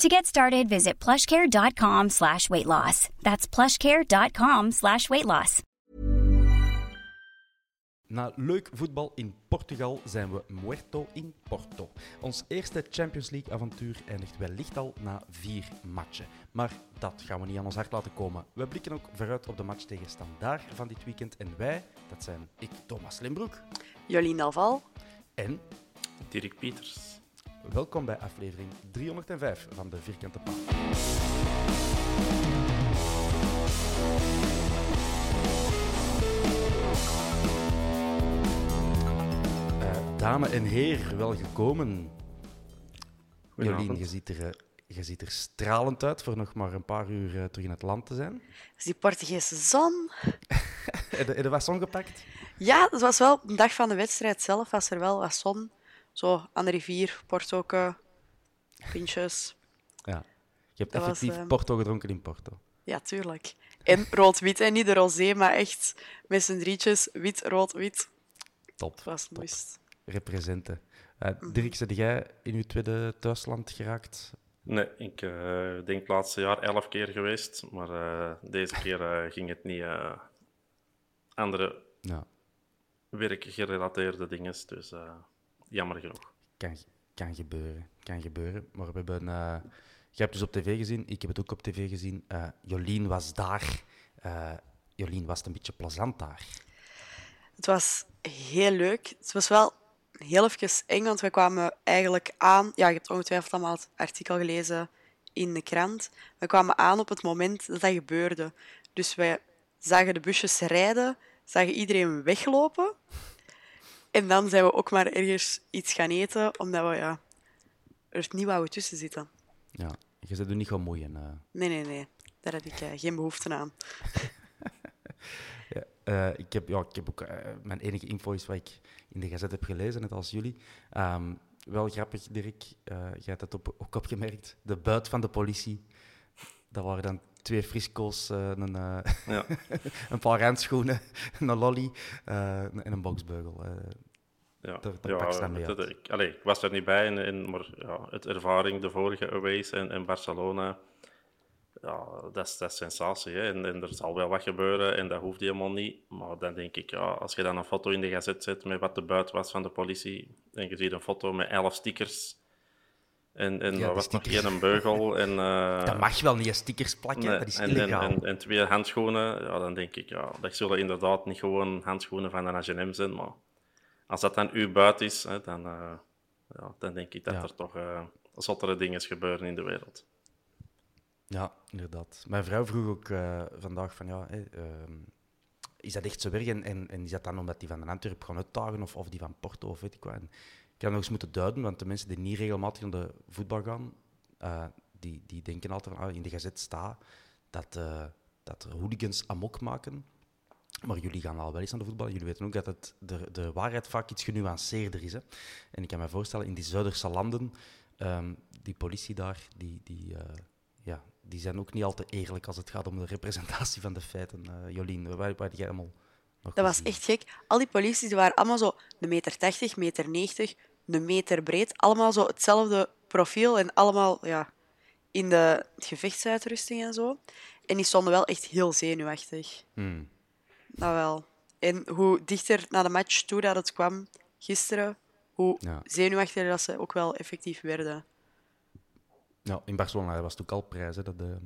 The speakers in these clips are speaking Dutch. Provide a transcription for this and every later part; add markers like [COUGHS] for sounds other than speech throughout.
To get started, visit plushcare.com slash weight loss. That's plushcare.com slash weight loss. Na leuk voetbal in Portugal zijn we muerto in Porto. Ons eerste Champions League-avontuur eindigt wellicht al na vier matchen. Maar dat gaan we niet aan ons hart laten komen. We blikken ook vooruit op de match tegen Standaard van dit weekend. En wij, dat zijn ik, Thomas Limbroek. Jolien Naval. En Dirk Pieters. Welkom bij aflevering 305 van de Vierkante Paal. Eh, dame en heer, welgekomen. Jolien, je ziet, er, eh, je ziet er stralend uit voor nog maar een paar uur eh, terug in het land te zijn. Dus die Portugese zon. Heb je, heb je wat zon gepakt? Ja, het was wel de dag van de wedstrijd zelf, was er wel wat zon. Zo aan de rivier, Portoke, pintjes. Ja. Je hebt Dat was, effectief eh, Porto gedronken in Porto. Ja, tuurlijk. En rood-wit, en niet de rosé, maar echt met z'n drietjes, wit, rood, wit. Top. Het was top. moest. Representen. Eh Mhm. Dirk, zit jij in uw tweede thuisland geraakt? Nee, ik eh, denk het laatste jaar elf keer geweest, maar eh, deze keer eh, ging het niet. eh, andere Ja, werkgerelateerde dingen, dus eh, jammer genoeg. kan, kan gebeuren. Kan gebeuren. Maar we hebben... eh je hebt dus op tv gezien, ik heb het ook op tv gezien. eh, Jolien was daar. Eh, Jolien, was het een beetje plezant daar? Het was heel leuk. Het was wel heel even eng, want we kwamen eigenlijk aan... Ja, je hebt ongetwijfeld allemaal het artikel gelezen in de krant. We kwamen aan op het moment dat dat gebeurde. Dus wij zagen de busjes rijden, zagen iedereen weglopen. En dan zijn we ook maar ergens iets gaan eten, omdat we ja, er niet wouden tussen zitten. Ja, je zit er niet gaan moeien. eh. Nee, nee, nee. Daar heb ik eh, geen behoefte aan. [LAUGHS] Ja, eh, ik, heb, ja, ik heb ook... mijn enige info is wat ik in de gazette heb gelezen, net als jullie. Ehm, wel grappig, Dirk. jij hebt het op, ook opgemerkt. De buit van de politie. Dat waren dan twee frisco's, eh, een, eh, Ja, [LAUGHS] een paar handschoenen, [LAUGHS] een lolly eh, en een boksbeugel. ja, Daar- mee het- uit. ik, allee, ik was er niet bij, en, en, maar ja, het ervaring, de vorige aways en, en Barcelona, ja, dat is, dat is sensatie. Hè? En, en er zal wel wat gebeuren en dat hoeft helemaal niet. Maar dan denk ik, ja, als je dan een foto in de gazet zet met wat de buit was van de politie, en je ziet een foto met elf stickers, en, en Ja, was nog stickers. één beugel, en, eh, dat mag wel niet, stickers plakken, nee, dat is en, illegaal. en, en twee handschoenen, ja, dan denk ik, ja, dat zullen inderdaad niet gewoon handschoenen van een H&M zijn, maar als dat dan uw buit is, hè, dan, eh, ja, dan denk ik dat Ja. er toch eh zottere dingen gebeuren in de wereld. Ja, inderdaad. Mijn vrouw vroeg ook vandaag van, ja, ehm, is dat echt zo werk? En, en, en is dat dan omdat die van de Antwerp gaan uitdagen of, of die van Porto of weet ik wat? Ik had nog eens moeten duiden, want de mensen die niet regelmatig naar de voetbal gaan, eh, die, die denken altijd van, ah, in de gazet staat dat, eh, dat hooligans amok maken. Maar jullie gaan al wel eens aan de voetbal. Jullie weten ook dat het, de, de waarheid vaak iets genuanceerder is. Hè? En ik kan me voorstellen, in die Zuiderse landen, ehm, die politie daar, die, die, eh, ja, die zijn ook niet al te eerlijk als het gaat om de representatie van de feiten. Jolien, wat heb jij allemaal nog Dat was echt gek. Al die polities die waren allemaal zo een meter 80, meter 90, een meter breed. Allemaal zo hetzelfde profiel en allemaal ja, in de gevechtsuitrusting en zo. En die stonden wel echt heel zenuwachtig. Hmm. dat wel. En hoe dichter naar de match toe dat het kwam gisteren, hoe Ja. zenuwachtiger dat ze ook wel effectief werden. Ja, in Barcelona was het ook al prijs hè, dat, de,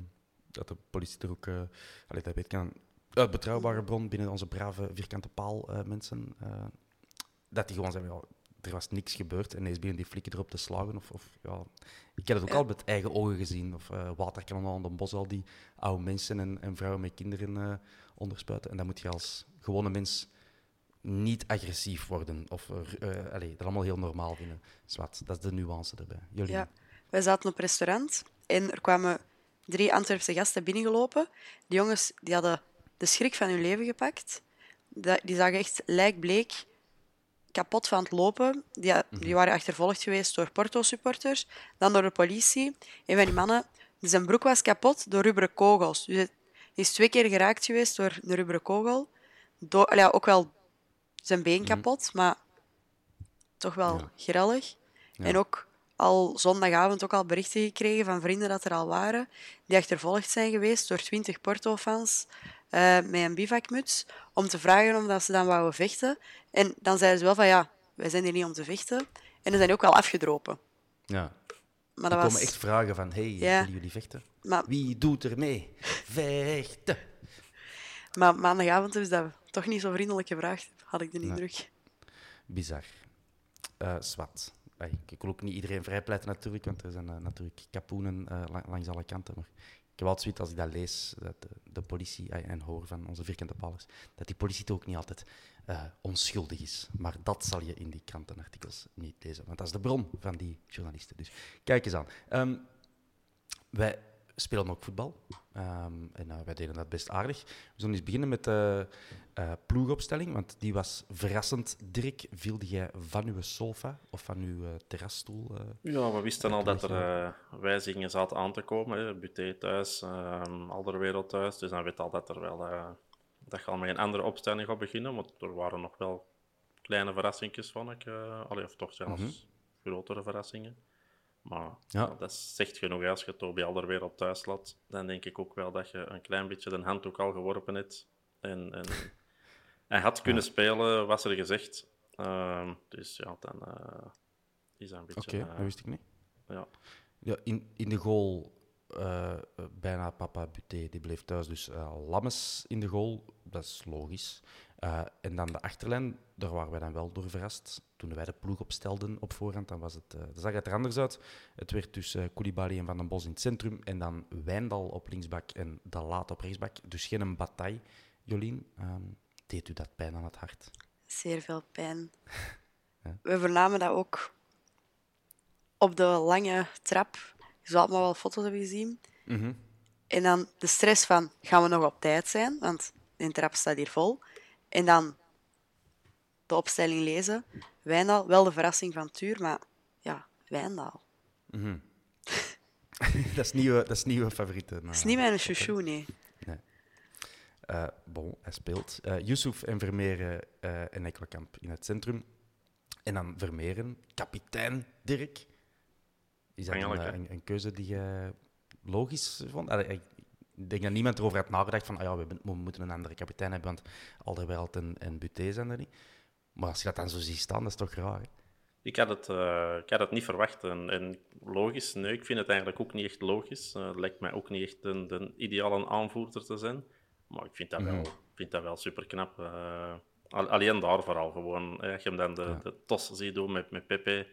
dat de politie er ook. eh allee, dat weet ik aan. Uit betrouwbare bron binnen onze brave vierkante paal eh, mensen. eh, dat die gewoon ja, er was niks gebeurd. En ineens beginnen die flikken erop te slagen. Of, of, ja. Ik heb het ook al met eigen ogen gezien. Of uh, waterkanonnen aan de bos, al die oude mensen en, en vrouwen met kinderen eh, onderspuiten. En dan moet je als gewone mens niet agressief worden. Of eh, allee, dat allemaal heel normaal vinden. Zwat, dat is de nuance erbij. Jullie? Ja. Wij zaten op restaurant en er kwamen drie Antwerpse gasten binnengelopen. Die jongens die hadden de schrik van hun leven gepakt. Die zagen echt lijkbleek kapot van het lopen. Die, die waren achtervolgd geweest door Porto-supporters, dan door de politie. Een van die mannen, zijn broek was kapot door rubberen kogels. Dus hij is twee keer geraakt geweest door een rubberen kogel. Door, ja, ook wel zijn been kapot, maar toch wel Ja. grellig. En ook al zondagavond ook al berichten gekregen van vrienden dat er al waren, die achtervolgd zijn geweest door twintig Porto-fans eh, met een bivakmuts, om te vragen of dat ze dan wouden vechten. En dan zeiden ze wel van ja, wij zijn hier niet om te vechten. En dan zijn ook wel afgedropen. ja. Maar Er komen was... echt vragen van, hey, Ja. willen jullie vechten? Maar, Wie doet er mee? Vechten! maar maandagavond hebben ze dat toch niet zo vriendelijk gevraagd, had ik de indruk. Bizar. Zwart. Ey, ik wil ook niet iedereen vrijpleiten natuurlijk, want er zijn eh, natuurlijk kapoenen la- langs alle kanten. Maar ik heb altijd zoiets als ik dat lees, dat de, de politie, en hoor van onze vierkante palers, dat die politie toch ook niet altijd eh, onschuldig is. Maar dat zal je in die krantenartikels niet lezen, want dat is de bron van die journalisten. Dus kijk eens aan. Ehm, wij spelen ook voetbal. Ehm, en eh, wij deden dat best aardig. We zullen eens beginnen met de eh, ploegopstelling, want die was verrassend. Dirk, vielde jij van uw sofa of van uw eh, terrasstoel? eh? Ja, we wisten al dat er eh, wijzigingen zaten aan te komen. Hè. Buté thuis, um, Alderwereld thuis. Dus dan weet al dat er wel eh, dat je al met een andere opstelling gaat beginnen. Want er waren nog wel kleine verrassingjes, vond ik. eh allee, of toch zelfs grotere verrassingen. Maar Ja. dat zegt genoeg. Als je Toby Alderwereld thuis laat, dan denk ik ook wel dat je een klein beetje de handdoek al geworpen hebt. En, en [LAUGHS] hij had kunnen spelen, was er gezegd. Ehm, dus ja, dan eh, is dat een beetje... Oké, eh, dat wist ik niet. ja. Ja, in, in de goal eh, bijna papa Buté, die bleef thuis. Dus Lammes in de goal, dat is logisch. Eh, en dan de achterlijn, daar waren wij dan wel door verrast. Toen wij de ploeg opstelden op voorhand, dan was het, eh, zag het er anders uit. Het werd dus eh Koulibaly en Van den Bos in het centrum. En dan Wijndal op linksbak en De Laat op rechtsbak. Dus geen een bataille. Jolien, ehm, deed u dat pijn aan het hart? Zeer veel pijn. [LAUGHS] Ja. We vernamen dat ook op de lange trap. Je zal allemaal wel foto's hebben gezien. En dan de stress van, gaan we nog op tijd zijn? Want de trap staat hier vol. En dan de opstelling lezen. Wijndal, wel de verrassing van Tuur, maar ja, Wijndal. [LAUGHS] dat, is nieuwe, dat is nieuwe favoriete. Dat is niet mijn chouchou, nee. Eh bon, hij speelt. Eh Yusuf en Vermeeren eh en in het centrum. En dan Vermeeren, kapitein Dirk. Is dat een, een, een keuze die je logisch vond? Allee, ik denk dat niemand erover had nagedacht van ah ja, we, moeten een andere kapitein hebben, want Alderweireld en, en Buté zijn er niet. Maar als je dat dan zo ziet staan, dat is toch raar. hè? Ik had het, eh, ik had het niet verwacht. En, en logisch, nee, ik vind het eigenlijk ook niet echt logisch. Eh, het lijkt mij ook niet echt een, de ideale aanvoerder te zijn. Maar ik vind dat wel, ik vind dat wel super knap. alleen daar vooral gewoon. als je hem dan de, de tos ziet doen met, met Pepe.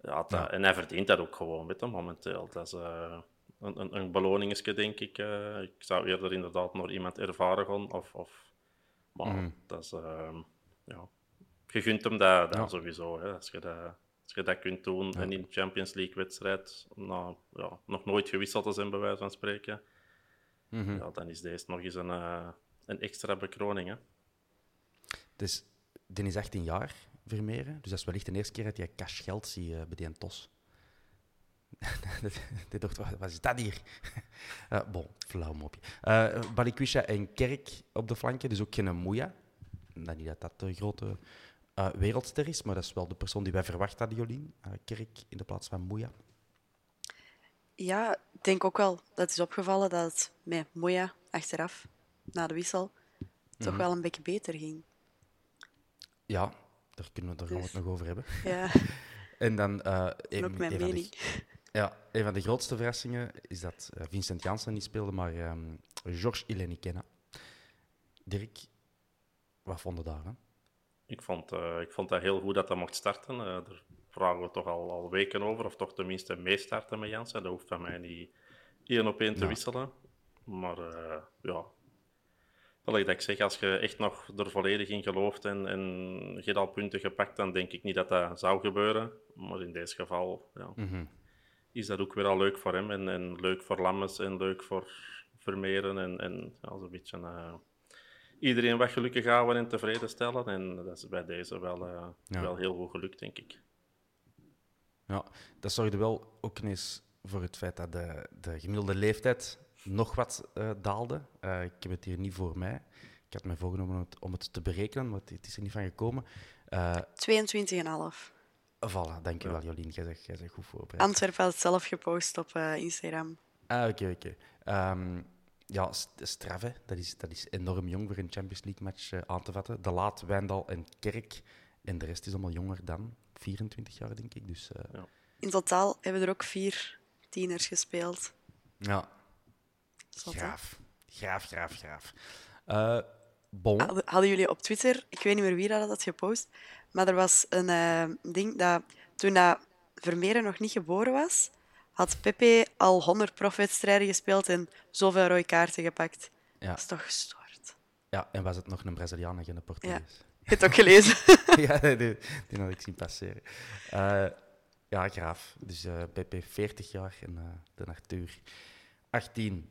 Ja, dat- En hij verdient dat ook gewoon, weet je, momenteel. Dat is eh, een, een, een beloningetje, denk ik. eh. ik zou eerder inderdaad naar iemand ervaren gaan. Of, of, maar dat is... eh, ja, je gunt hem dat, dat Ja. sowieso. Hè. Als, je dat, als je dat kunt doen en in een Champions League-wedstrijd nou, ja, nog nooit gewisseld te zijn, bij wijze van spreken, ja, dan is deze nog eens een, eh, een extra bekroning. Hè. Dus, die is 18 jaar, Vermeeren. Dus dat is wellicht de eerste keer dat je cash geld ziet eh, bij die tos. [LAUGHS] Die dacht, wat, is dat hier? [LAUGHS] Eh bon, flauw mopje. Eh Balikwisha en Kerk op de flanken, dus ook geen Moeja. Niet dat dat de grote eh, wereldster is, maar dat is wel de persoon die wij verwacht hadden, Jolien. Kerk in de plaats van Moeja. Ja, ik denk ook wel dat is opgevallen dat het met Moya achteraf, na de wissel, toch Mhm. wel een beetje beter ging. Ja, daar, kunnen we, daar gaan we het Dus- nog over hebben. Ja, [LAUGHS] En dan een, ook mijn mening. Ja, een van de grootste verrassingen is dat eh, Vincent Janssen niet speelde, maar ehm Georges Ilenikena. Dirk, wat vond je daar? Hè? Ik vond, eh, ik vond dat heel goed dat hij mocht starten. Eh, daar vragen we toch al, al weken over, of toch tenminste meestarten met Jansen. Dat hoeft van mij niet één op één te wisselen. Maar eh, ja, dat ik zeg, als je echt nog er volledig in gelooft en, en je hebt al punten gepakt, dan denk ik niet dat dat zou gebeuren. Maar in deze geval ja, Mhm. Is dat ook weer al leuk voor hem. En, en leuk voor Lammes en leuk voor Vermeeren. En, en ja, zo'n beetje eh, iedereen wat gelukkig houden en tevreden stellen. En dat is bij deze wel, eh, Ja. wel heel goed gelukt, denk ik. Ja, dat zorgde wel ook eens voor het feit dat de, de gemiddelde leeftijd nog wat eh, daalde. Eh, ik heb het hier niet voor mij. Ik had me voorgenomen om het, om het te berekenen, maar het is er niet van gekomen. Eh 22,5. Voilà, dankjewel Jolien. Jij bent, jij bent goed voorbereid. Antwerpen had het zelf gepost op eh, Instagram. Ah, oké, oké. Ehm, ja, st- straf, hè. Dat, is, dat is enorm jong voor een Champions League match eh, aan te vatten. De Laat, Wijndal en Kerk. En de rest is allemaal jonger dan. 24 jaar, denk ik. Dus eh, In totaal hebben er ook vier tieners gespeeld. ja, Zot, hè? graaf. Graaf, graaf, graaf. Bon. Hadden, jullie op Twitter, ik weet niet meer wie dat had gepost, maar er was een eh, ding dat toen dat Vermeeren nog niet geboren was, had Pepe al 100 profwedstrijden gespeeld en zoveel rode kaarten gepakt. Ja. Dat is toch gestoord. Ja, en was het nog een Braziliaan en geen Portugees? Je hebt het ook gelezen. [LAUGHS] Ja, die, had ik zien passeren. Eh, ja, graaf. Dus eh BP 40 jaar en de Arthur 18.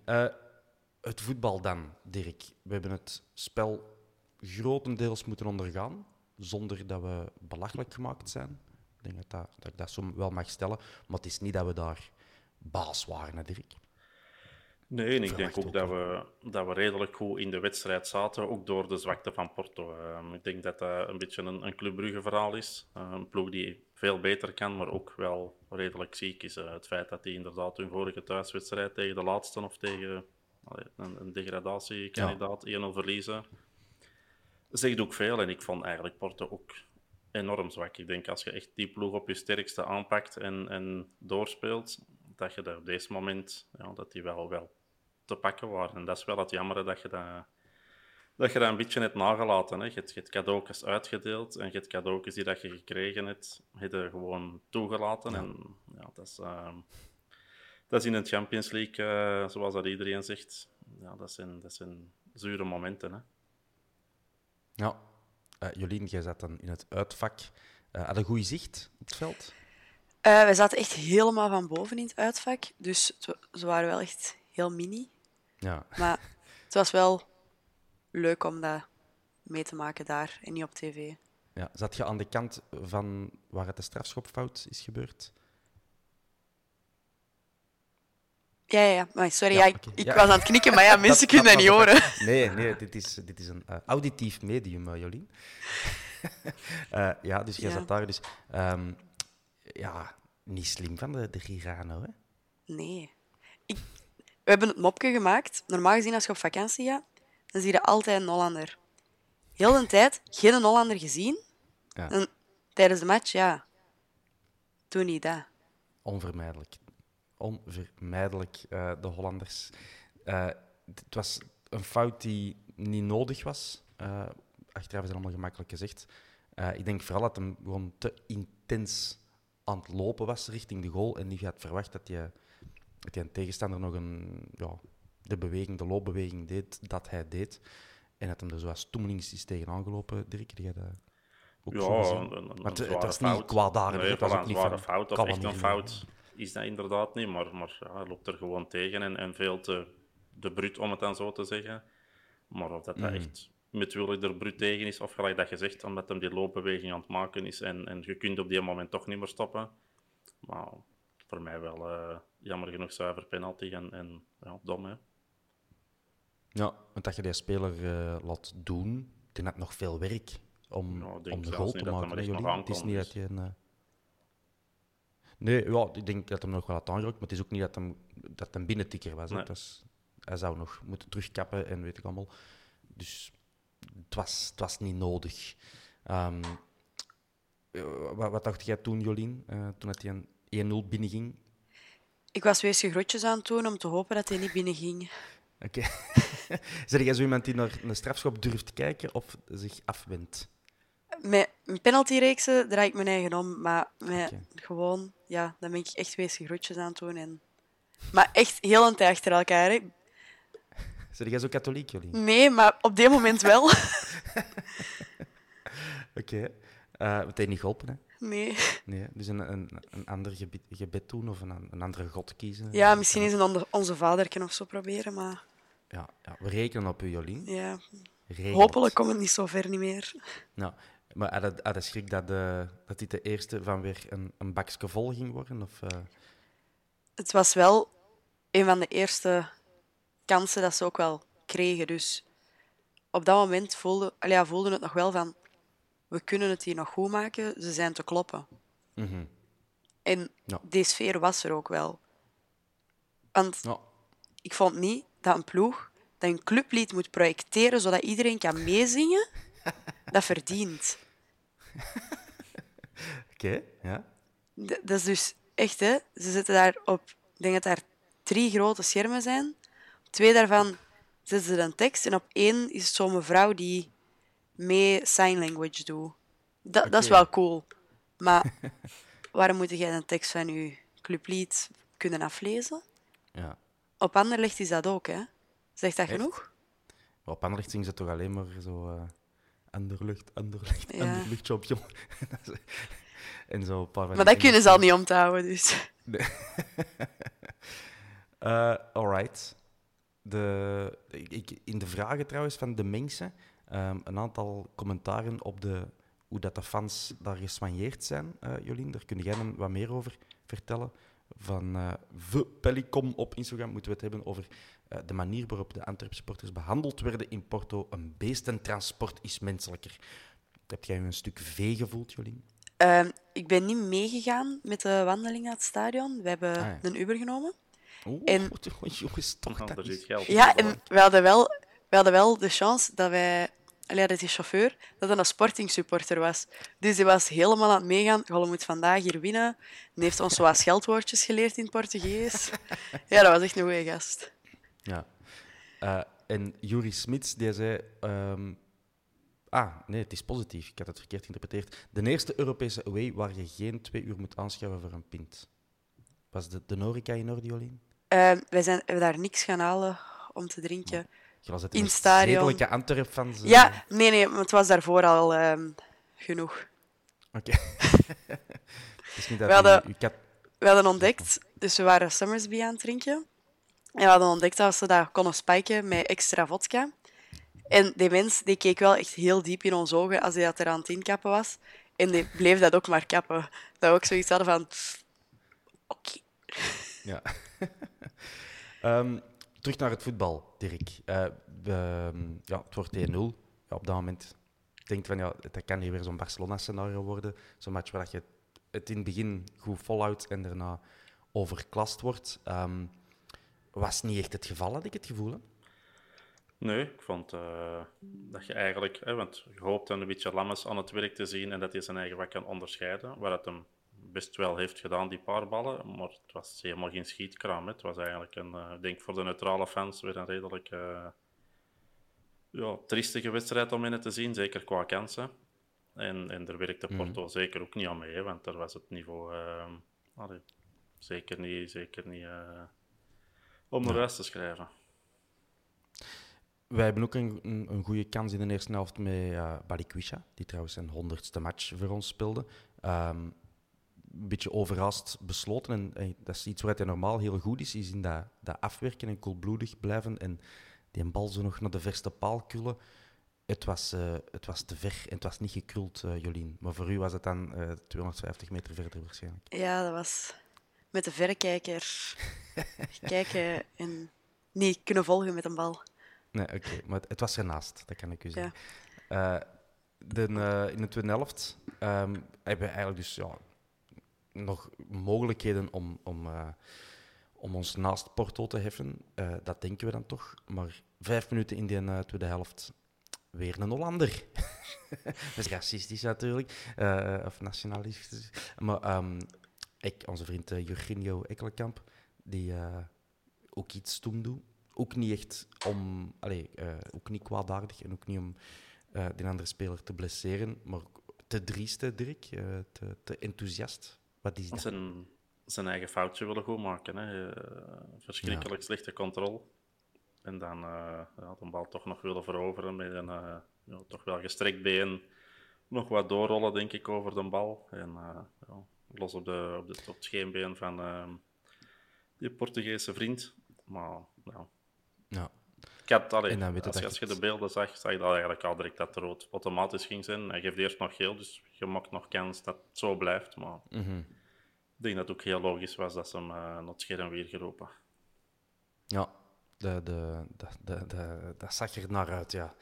Het voetbal dan, Dirk. We hebben het spel grotendeels moeten ondergaan, zonder dat we belachelijk gemaakt zijn. Ik denk dat, dat, dat ik dat zo wel mag stellen. Maar het is niet dat we daar baas waren, hè, Dirk. Nee, en ik Verwacht denk ook ook dat we, dat we redelijk goed in de wedstrijd zaten, ook door de zwakte van Porto. Ehm, ik denk dat dat een beetje een, een Club Brugge verhaal is. Eh, een ploeg die veel beter kan, maar ook wel redelijk ziek is. Eh, het feit dat die inderdaad hun vorige thuiswedstrijd tegen de laatste of tegen een, een degradatiekandidaat 1-0 verliezen, zegt ook veel. En ik vond eigenlijk Porto ook enorm zwak. Ik denk als je echt die ploeg op je sterkste aanpakt en, en doorspeelt, dat je daar op deze moment ja, dat die wel, wel te pakken waren. En dat is wel het jammer dat je dat, dat je dat een beetje hebt nagelaten. Hè. Je, hebt, je hebt cadeautjes uitgedeeld en je hebt cadeautjes die dat je gekregen hebt, heb je gewoon toegelaten. En ja, dat is, ehm, dat is in een Champions League, eh, zoals dat iedereen zegt, ja, dat, zijn, dat zijn zure momenten. Hè. Ja. Eh, Jolien, jij zat dan in het uitvak. Eh had een goed zicht op het veld? Eh, we zaten echt helemaal van boven in het uitvak, dus ze waren wel echt heel mini. Ja. Maar het was wel leuk om dat mee te maken daar en niet op tv. ja. Zat je aan de kant van waar het de strafschopfout is gebeurd? Ja, ja, ja. Maar sorry, Ja, ja, ik, ik Ja. was aan het knikken, maar ja, [LAUGHS] mensen kunnen dat niet horen. Nee, nee dit, is, dit is een eh, auditief medium, eh, Jolien. [LAUGHS] Eh, ja, dus jij zat daar. Dus, ehm, ja, niet slim van de, de Girano, hè? Nee. Ik, we hebben het mopje gemaakt. Normaal gezien, als je op vakantie gaat, dan zie je altijd een Hollander. Heel de tijd geen Hollander gezien. Ja. En tijdens de match, ja, doe niet dat. Onvermijdelijk. Onvermijdelijk, eh, de Hollanders. Eh, het was een fout die niet nodig was. Eh, achteraf is het allemaal gemakkelijk gezegd. Ik denk vooral dat hem gewoon te intens aan het lopen was richting de goal. En niet had verwacht dat je, dat je een tegenstander nog een, ja, de beweging, de loopbeweging deed dat hij deed. En dat hem er zoals toemelings is tegenaan gelopen, Dirk. Dat ook zo Ja, een, een, Maar het, was niet kwaadaardig. Nee, het was ook een niet zware fout of echt een fout is dat inderdaad niet, maar, maar ja, hij loopt er gewoon tegen en, en veel te de bruut, om het dan zo te zeggen. Maar of dat, dat Mhm. echt met wil er bruut tegen is, of gelijk dat je zegt, omdat hem die loopbeweging aan het maken is en, en je kunt op die moment toch niet meer stoppen. Maar voor mij wel eh, jammer genoeg zuiver penalty en, en ja, dom, hè. Ja, want dat je die speler eh, laat doen, denk dat nog veel werk om, om de goal te maken. Het is niet dus. dat je een... eh, Nee, ja, ik denk dat hem nog wel had aangerokt, maar het is ook niet dat hem, dat hem binnentikker was. Nee. Was. Hij zou nog moeten terugkappen en weet ik allemaal. Dus het, was, het was niet nodig. Ehm, eh, wat, wat dacht jij toen, Jolien, uh, toen het die 1-0 binnenging? Ik was weesje groetjes aan het doen om te hopen dat hij niet binnenging. Oké. Okay. [LAUGHS] Zeg jij zo iemand die naar een strafschop durft kijken of zich afwendt? Met penaltyreeksen draai ik mijn eigen om, maar met gewoon, ja, dan ben ik echt weesje groetjes aan het doen. En... Maar echt heel een tijd achter elkaar. Hè. Zeg jij zo katholiek, jullie? Nee, maar op dit moment wel. [LAUGHS] Oké. Okay. Uh, het heeft niet geholpen, hè? Nee. nee dus een, een, een ander gebed, gebed doen of een, een andere god kiezen. Ja, misschien eens een onze vader of zo proberen, maar... Ja, ja, we rekenen op u, Jolien. Ja. Hopelijk komt het niet zo ver niet meer. Nou, maar had je, had schrik dat, de, dat dit de eerste van weer een, een bakje vol ging worden? Of, uh... Het was wel een van de eerste kansen dat ze ook wel kregen. Dus op dat moment voelde, ja, voelden het nog wel van... We kunnen het hier nog goed maken, ze zijn te kloppen. Mm -hmm. En ja. die sfeer was er ook wel. Want ja. ik vond niet dat een ploeg dat een clublied moet projecteren zodat iedereen kan meezingen, [LAUGHS] dat verdient. [LAUGHS] Oké, okay, ja. D dat is dus echt, hè. Ze zitten daar op... Ik denk dat daar drie grote schermen zijn. Op twee daarvan zetten ze een tekst. En op één is zo'n mevrouw die mee sign language doet. Dat, okay. dat is wel cool. Maar [LAUGHS] waarom moet jij een tekst van je clublied kunnen aflezen? Ja. Op Anderlecht is dat ook, hè? Zegt dat Echt? genoeg? Op Anderlecht zingen ze toch alleen maar zo... Uh, Anderlecht, Anderlecht, Ja. Anderlecht, champion. [LAUGHS] en zo een paar van Maar dat kunnen ze al niet om te houden, dus... Nee. [LAUGHS] Eh, alright. De, ik, in de vragen trouwens van de mensen, ehm, een aantal commentaren op de, hoe dat de fans daar gesmanjeerd zijn, eh, Jolien. Daar kun jij hem wat meer over vertellen. Van eh The Pellicom op Instagram moeten we het hebben over eh, de manier waarop de Antwerp supporters behandeld werden in Porto. Een beestentransport is menselijker. Heb jij je een stuk vee gevoeld, Jolien? Ehm, ik ben niet meegegaan met de wandeling naar het stadion. We hebben Ah, ja. een Uber genomen. Oeh, En- [LAUGHS] jongens, toch dat is- geld Ja, en we hadden wel, we hadden wel de chance dat wij... Allee, dat die chauffeur, dat een sporting supporter was. Dus die was helemaal aan het meegaan. Golle moet vandaag hier winnen. En heeft ons zo wat scheldwoordjes geleerd in het Portugees. [LAUGHS] Ja, dat was echt een goede gast. Ja. Eh, en Juri Smits, die zei... ehm, ah, nee, het is positief. Ik had het verkeerd geïnterpreteerd. De eerste Europese away waar je geen twee uur moet aanschaffen voor een pint. Was de, de Norica in orde, Jolien? Ehm, wij zijn, hebben daar niks gaan halen om te drinken. Je was het In stadion. zedelijke Antwerp van ze. Ja, nee, nee, maar het was daarvoor al ehm, genoeg. Oké. [LAUGHS] We hadden- u, u kat... We hadden ontdekt, dus we waren Summersby aan het drinken. En we hadden ontdekt dat ze dat konden spiken met extra vodka. En die mens die keek wel echt heel diep in ons ogen als hij dat er aan het inkappen was. En die bleef dat ook maar kappen. Dat we ook zoiets hadden van... Oké. Ja. [LAUGHS] Ehm, terug naar het voetbal, Dirk. Eh, ehm, ja, het wordt 1-0. Ja, op dat moment denk je van, ja, dat kan hier weer zo'n Barcelona-scenario worden. Zo'n match waar je het in het begin goed volhoudt en daarna overklast wordt. Ehm, was niet echt het geval, had ik het gevoel. Hè? Nee, ik vond eh, dat je eigenlijk, hè, want je hoopt dan een beetje Lammes aan het werk te zien en dat hij zijn eigen wat kan onderscheiden. Waar het hem best wel heeft gedaan, die paar ballen. Maar het was helemaal geen schietkraam. Hè. Het was eigenlijk, een, eh, ik denk voor de neutrale fans, weer een redelijk eh, ja, triestige wedstrijd om in te zien. Zeker qua kansen. En, en daar werkte Porto zeker ook niet aan mee, hè, want daar was het niveau allee, zeker niet, zeker niet om naar huis te schrijven. Wij hebben ook een, een, een goede kans in de eerste helft met eh Balikwisha, die trouwens zijn honderdste match voor ons speelde. Ehm, een beetje overhaast besloten. En, en dat is iets waar hij normaal heel goed is, is in dat, dat afwerken en koelbloedig blijven. En die bal zo nog naar de verste paal kullen. Het was, eh, het was te ver en het was niet gekruld, eh, Jolien. Maar voor u was het dan eh 250 meter verder waarschijnlijk. Ja, dat was met de verrekijker kijken en niet kunnen volgen met een bal. Nee, oké. Maar het, het was ernaast, dat kan ik u Ja. zeggen. Eh, de, eh, in de tweede helft ehm, hebben we eigenlijk dus ja, nog mogelijkheden om, om, eh, om ons naast Porto te heffen. Dat denken we dan toch. Maar vijf minuten in die eh, tweede helft weer een Hollander. [LAUGHS] dat is racistisch natuurlijk, uh, of nationalistisch. Maar ehm, ik, onze vriend uh, Jorginho Ekkelenkamp, die uh, ook iets toen doet. Ook niet echt om, allez, ook niet kwaadaardig en ook niet om de andere speler te blesseren, maar te drieste, Dirk, te, te enthousiast. Wat is dat? Zijn, zijn eigen foutje willen goed maken. Hè. verschrikkelijk slechte controle. En dan uh, ja, de bal toch nog willen veroveren met een uh, ja, toch wel gestrekt been. Nog wat doorrollen, denk ik, over de bal. En uh, ja, los op, de, op, de, op het scheenbeen van ehm, die Portugese vriend. Maar ja. ja. Ik had, allee, als, als je de beelden zag, zag je dat eigenlijk al direct dat de rood automatisch ging zijn. Hij geeft eerst nog geel, dus je maakt nog kans dat het zo blijft. Maar mm -hmm. ik denk dat het ook heel logisch was dat ze hem uh, naar het scherm weer geroepen. Ja, de, de, de, de, dat zag er naar uit, ja.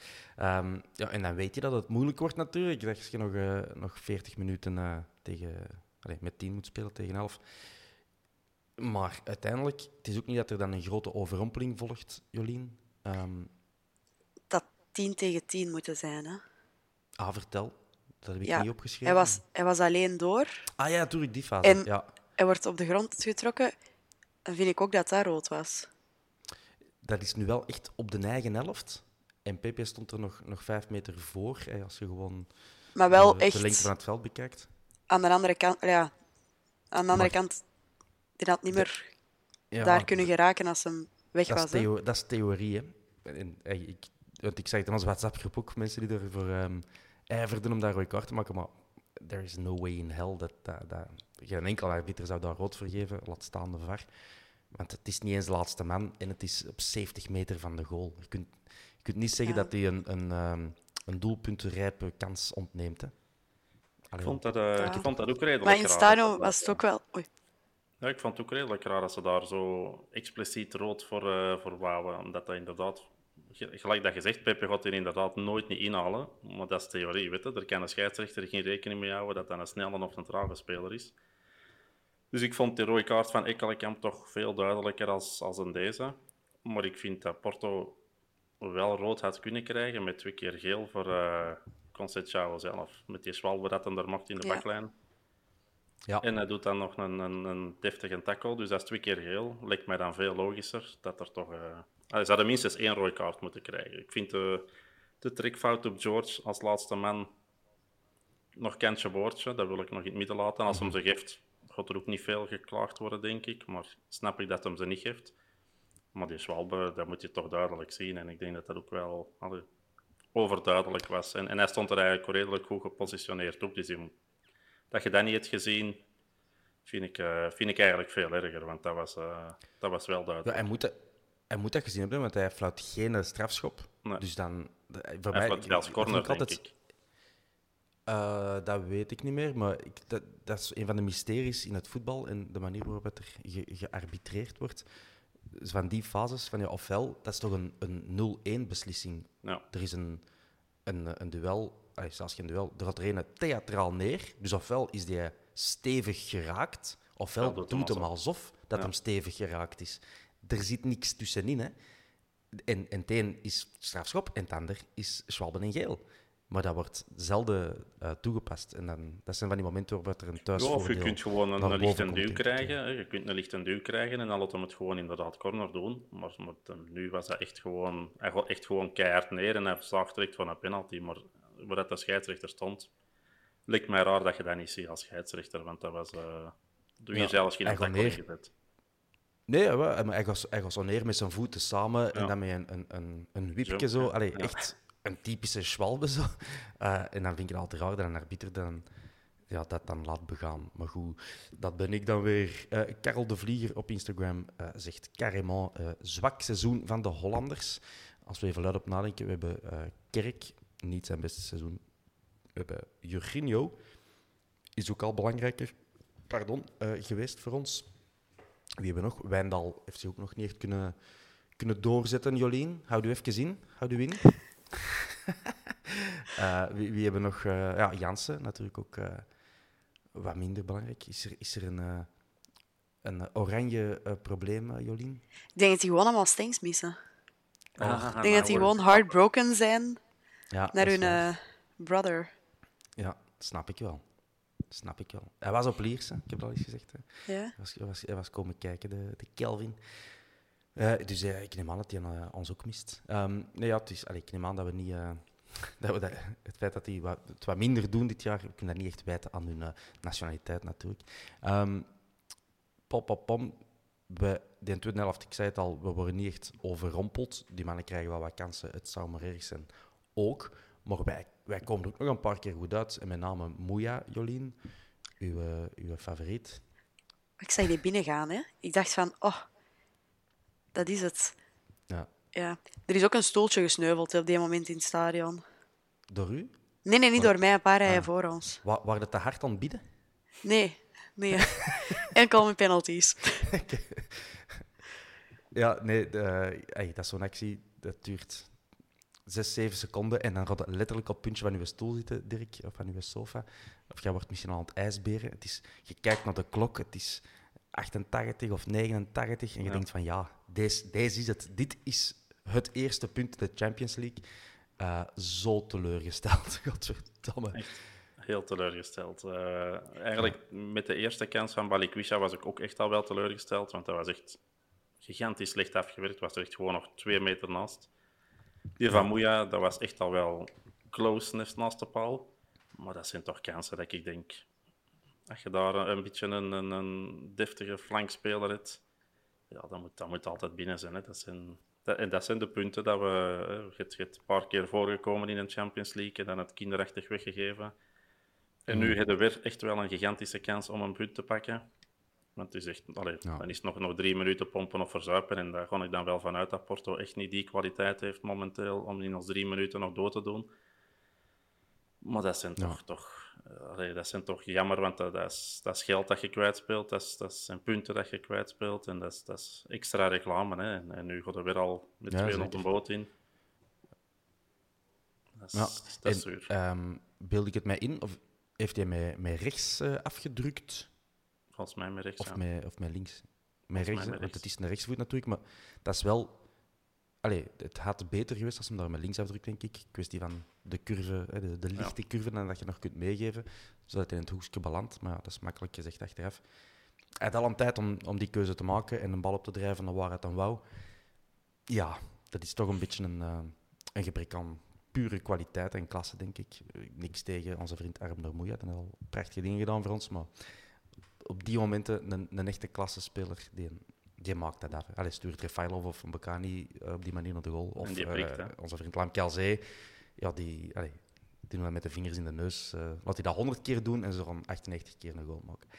Um, ja. En dan weet je dat het moeilijk wordt natuurlijk. Dat je nog, uh, nog 40 minuten uh, tegen, allez, met 10 moet spelen tegen 11. Maar uiteindelijk, het is ook niet dat er dan een grote overrompeling volgt, Jolien. Um, dat 10 tegen 10 moeten zijn, hè? Ah, vertel. Dat heb ik ja, niet opgeschreven. Hij was, hij was alleen door. Ah ja, natuurlijk, die fase. En ja. hij wordt op de grond getrokken. Dan vind ik ook dat dat rood was dat is nu wel echt op de eigen helft. En Pepe stond er nog, nog vijf meter voor, als je gewoon maar wel de, echt de lengte van het veld bekijkt. Aan de andere kant, ja, aan de andere Maar- kant, die had niet meer Ja, daar kunnen geraken als hem weg dat, is was. theo- dat is theorie, hè. En, eh, ik, want ik zag het in onze WhatsApp-groep ook, mensen die ervoor ehm ijverden om daar rode kaart te maken, maar there is no way in hell dat, dat, dat geen enkel arbiter zou daar rood vergeven, laat staan de VAR. Want het is niet eens de laatste man en het is op 70 meter van de goal. Je kunt, je kunt niet zeggen Ja. dat hij een, een, ehm, een doelpuntenrijpe kans ontneemt. Hè. Ik vond dat, eh, Ja. ik vond dat ook redelijk Maar in raar. Stano was het ook wel... Oei. Ja, ik vond het ook redelijk raar dat ze daar zo expliciet rood voor, eh voor wouden. Omdat dat inderdaad, ge- gelijk dat je zegt, Pepe gaat hier inderdaad nooit niet inhalen. Maar dat is theorie, weet je. Er kan een scheidsrechter geen rekening mee houden dat dat een snelle of een trage speler is. Dus ik vond die rode kaart van Ekkelenkamp toch veel duidelijker als, als in deze. Maar ik vind dat Porto wel rood had kunnen krijgen met twee keer geel voor eh Conceição zelf. Met die zwalbe dat hem er mocht in de Ja. baklijn. ja. En hij doet dan nog een, een, een deftige tackle, dus dat is twee keer geel. Lijkt mij dan veel logischer dat er toch... eh ah, ze hadden minstens één rode kaart moeten krijgen. Ik vind de, de trekfout op George als laatste man nog kantje boordje. Dat wil ik nog in het midden laten. Als hem ze geeft, gaat er ook niet veel geklaagd worden, denk ik. Maar snap ik dat hem ze niet geeft. Maar die Schwalbe, dat moet je toch duidelijk zien. En ik denk dat dat ook wel allee, overduidelijk was. En, en hij stond er eigenlijk redelijk goed gepositioneerd op. Dus die- dat je dat niet hebt gezien, vind ik, eh, vind ik eigenlijk veel erger. Want dat was, eh, dat was wel Ja, duidelijk. hij, moet dat, hij moet dat gezien hebben, want hij fluit geen strafschop. Nee. Dus dan... Voor Hij mij, als dat corner, denk altijd- ik. Eh, dat weet ik niet meer, maar ik, dat, dat is een van de mysteries in het voetbal en de manier waarop het er ge- gearbitreerd wordt. Dus van die fases, van ja, ofwel, dat is toch een, een 0-1 beslissing. Ja. Er is een, een, een duel, allee, zelfs geen duel, er gaat er een theatraal neer. Dus ofwel is die stevig geraakt, ofwel doet hem alsof. alsof dat hem stevig geraakt is. Er zit niks tussenin, hè. En, en het een is strafschop en het ander is Schwalben en geel. Maar dat wordt zelden eh, toegepast. En dan, dat zijn van die momenten waarop er een Ja, thuisvoordeel... of je kunt gewoon een, lichte komt, duw krijgen. hè. Je kunt een lichte duw krijgen en dan laat hem het gewoon inderdaad corner doen. Maar, nu was dat echt gewoon... Hij gaat echt gewoon keihard neer en hij zaagt direct van een penalty. Maar waar dat de scheidsrechter stond, lijkt mij raar dat je dat niet ziet als scheidsrechter. Want dat was... eh doe je Ja, zelfs geen neer. ingezet. Nee, ja, wel, maar hij gaat zo neer met zijn voeten samen en Ja. dan met een, een, een, een zo. ja. Allee, Ja. echt een typische schwalbe zo. Eh, en dan vind ik het altijd raar dat een arbiter dan, ja, dat dan laat begaan. Maar goed, dat ben ik dan weer. Eh Karel de Vlieger op Instagram eh, zegt carrément zwak seizoen van de Hollanders. Als we even luid op nadenken, we hebben Kerk, niet zijn beste seizoen. We hebben Jorginho, is ook al belangrijker pardon, geweest voor ons. Wie hebben we nog? Wijndal heeft zich ook nog niet echt kunnen, kunnen doorzetten. Jolien, houd u even in. Houd u in. [LAUGHS] Eh, wie, wie hebben nog? eh, ja, Jansen, natuurlijk ook eh, wat minder belangrijk. Is er, is er een, eh, een oranje eh, probleem, Jolien? Ik denk dat die gewoon allemaal stanks missen. Ah, Ik denk dat die nou, gewoon heartbroken zijn Ja, naar hun eh, brother. Ja, snap ik wel. Snap ik wel. Hij was op Lierse, ik heb dat al eens gezegd. Hè. Ja. Hij, was, hij, was, hij was komen kijken, de, de Kelvin. Eh, dus eh, ik neem aan dat hij eh, ons ook mist. Ehm, nee, ja, het ik neem aan dat we niet... [LAUGHS] dat we dat, het feit dat die wat, het wat minder doen dit jaar, we kunnen dat niet echt wijten aan hun nationaliteit natuurlijk. Ehm pop, pop, pom. We, de tweede helft, ik zei het al, we worden niet echt overrompeld. Die mannen krijgen wel wat kansen, het zou maar erg zijn ook. Maar wij, wij komen er ook nog een paar keer goed uit. En met name Moeja, Jolien, uw, uw favoriet. Ik zag die binnengaan, hè. Ik dacht van, oh, dat is het. Ja. Ja. Er is ook een stoeltje gesneuveld hè, op die moment in het stadion. Door u? Nee, nee, niet Waar- door mij, een paar rijen Ah. voor ons. Wa waren het te hard aan het bieden? Nee, nee. [LAUGHS] Enkel met penalties. [LAUGHS] Ja, nee, de, ey, dat is zo'n actie, dat duurt zes, zeven seconden en dan gaat het letterlijk op het puntje van uw stoel zitten, Dirk, of van uw sofa. Of jij wordt misschien al aan het ijsberen. Het is, je kijkt naar de klok, het is 88 of 89 en je Ja. denkt van ja, deze, deze is het. Dit is het eerste punt in de Champions League. Eh, zo teleurgesteld, [LAUGHS] godverdomme. Heel teleurgesteld. Eh, eigenlijk met de eerste kans van Balikwisha was ik ook echt al wel teleurgesteld, want dat was echt gigantisch slecht afgewerkt. Was er echt gewoon nog twee meter naast. Die van Moeja, dat was echt al wel closeness naast de paal. Maar dat zijn toch kansen dat ik denk, als je daar een beetje een, een, een deftige flankspeler hebt, ja, dan moet dat moet altijd binnen zijn. Hè. Dat zijn, dat, en dat zijn de punten dat we... Je hebt, je hebt een paar keer voorgekomen in een Champions League en dan het kinderachtig weggegeven. En nu hebben we echt wel een gigantische kans om een punt te pakken. Want het is echt, allee, Ja. dan is het nog, nog drie minuten pompen of verzuipen. En daar ga ik dan wel vanuit dat Porto echt niet die kwaliteit heeft momenteel om in ons drie minuten nog door te doen. Maar dat zijn toch, toch, eh, allee, dat zijn toch jammer, want dat, dat, is, dat is geld dat je kwijtspeelt. Dat, is, dat zijn punten dat je kwijtspeelt. En dat is, dat is extra reclame. Hè. En, en nu gaat er weer al met Ja, twee op de boot in. Dat is, Ja, dat is en, zuur. ehm, beeld ik het mij in? Of heeft hij mij, mij rechts eh, afgedrukt? Volgens mij met rechts. Of, ja. met, of met links? Met mij rechts, met hè, want rechts. het is een rechtsvoet natuurlijk, maar dat is wel... Allee, het had beter geweest als hem daar met links afdrukt, denk ik. Kwestie van de curve, de, de lichte curve, en dat je nog kunt meegeven, zodat hij in het hoekje belandt. Maar ja, dat is makkelijk gezegd achteraf. Hij had al een tijd om, om die keuze te maken en een bal op te drijven naar waar het dan wou. Ja, dat is toch een beetje een, eh, een gebrek aan pure kwaliteit en klasse, denk ik. Niks tegen onze vriend Arm Moeja, hij heeft al prachtige dingen gedaan voor ons, maar op die momenten een, een echte klassespeler, die, die maakt dat af. Allee, stuurt Refailov of Mbakani eh, op die manier naar de goal. Of eh, prikt, onze vriend Lam Kelzee, ja, die, allee, die doen dat met de vingers in de neus. eh, laat hij dat 100 keer doen en ze dan 98 keer een goal maken.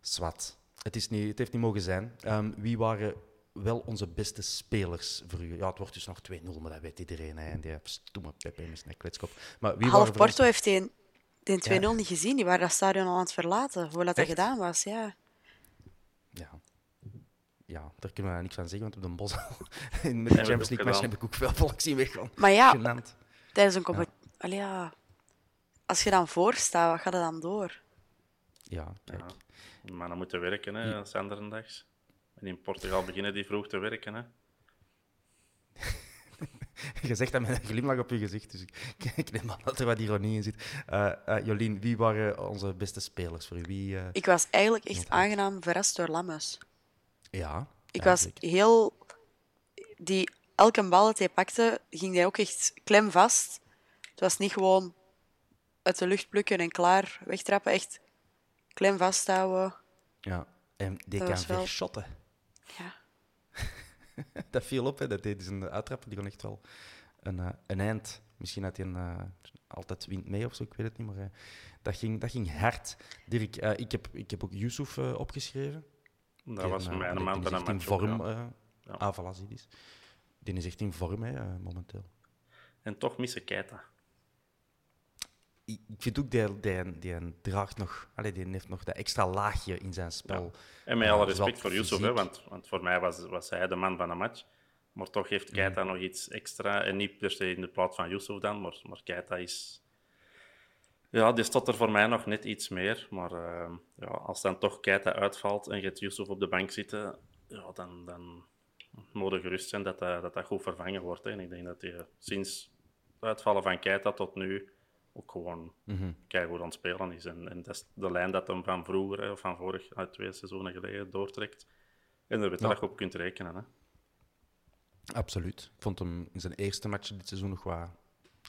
Zwat. Het, is niet, het heeft niet mogen zijn. Ehm, wie waren wel onze beste spelers voor u? Ja, het wordt dus nog 2-0, maar dat weet iedereen. Hè. En die stomme Pepe met zijn kletskop. Maar wie Half Porto heeft die, die 2-0 Ja. niet gezien. Die waren dat stadion al aan het verlaten, voordat dat Echt? gedaan was. Ja. Ja. Ja, daar kunnen we niks van zeggen, want op de Bos [LAUGHS] in met de Champions League match heb ik ook veel volk zien weggaan. Maar ja, tijdens een competitie... Ja. Als je dan voor staat, wat gaat er dan door? Ja, kijk. Ja. Maar dan moeten werken, hè, zanderendags. En in Portugal beginnen die vroeg te werken, hè. [LAUGHS] Je zegt dat met een glimlach op je gezicht, dus ik, [LAUGHS] ik neem aan dat er wat ironie in zit. Eh, eh, Jolien, wie waren onze beste spelers voor u? Wie, eh, Ik was eigenlijk echt aangenaam verrast door Lammes. Ja. Ik was heel... Die, elke bal dat hij pakte, ging hij ook echt klem vast. Het was niet gewoon uit de lucht plukken en klaar wegtrappen. Echt klem vasthouden. Ja. En die Dat kan wel- verschotten. Ja. [LAUGHS] Dat viel op, hè. dat deed dus een uittrapper, die kon echt wel een, eh, een eind. Misschien had hij een, eh, altijd wind mee of zo, ik weet het niet, maar eh, dat, ging, dat ging hard. Dirk, ik, heb, ik heb ook Yusuf opgeschreven. Dat was eh, voor mij een allee, maand die en is een echt in ook, vorm. ja. eh Ja. Zie eens. Die is echt in vorm, hè, eh, momenteel. En toch missen Keita. Ik vind ook, die, die, die draagt nog... Allee, die heeft nog dat extra laagje in zijn spel. En met alle zowel respect voor Yusuf, hè, want, want voor mij was, was hij de man van de match. Maar toch heeft Keita nog iets extra. En niet per se in de plaats van Yusuf dan, maar, maar Keita is... Ja, die staat er voor mij nog net iets meer. Maar eh, ja, als dan toch Keita uitvalt en je hebt Yusuf op de bank zitten, ja, dan, dan moet je gerust zijn dat dat, dat, dat goed vervangen wordt. Hè. En ik denk dat hij sinds uitvallen van Keita tot nu ook gewoon mm goed aan het spelen is. En, en dat is de lijn dat hem van vroeger, of van vorig, uit twee seizoenen geleden, doortrekt. En daar weet je ja. op kunt rekenen. Hè. Absoluut. Ik vond hem in zijn eerste match dit seizoen nog wat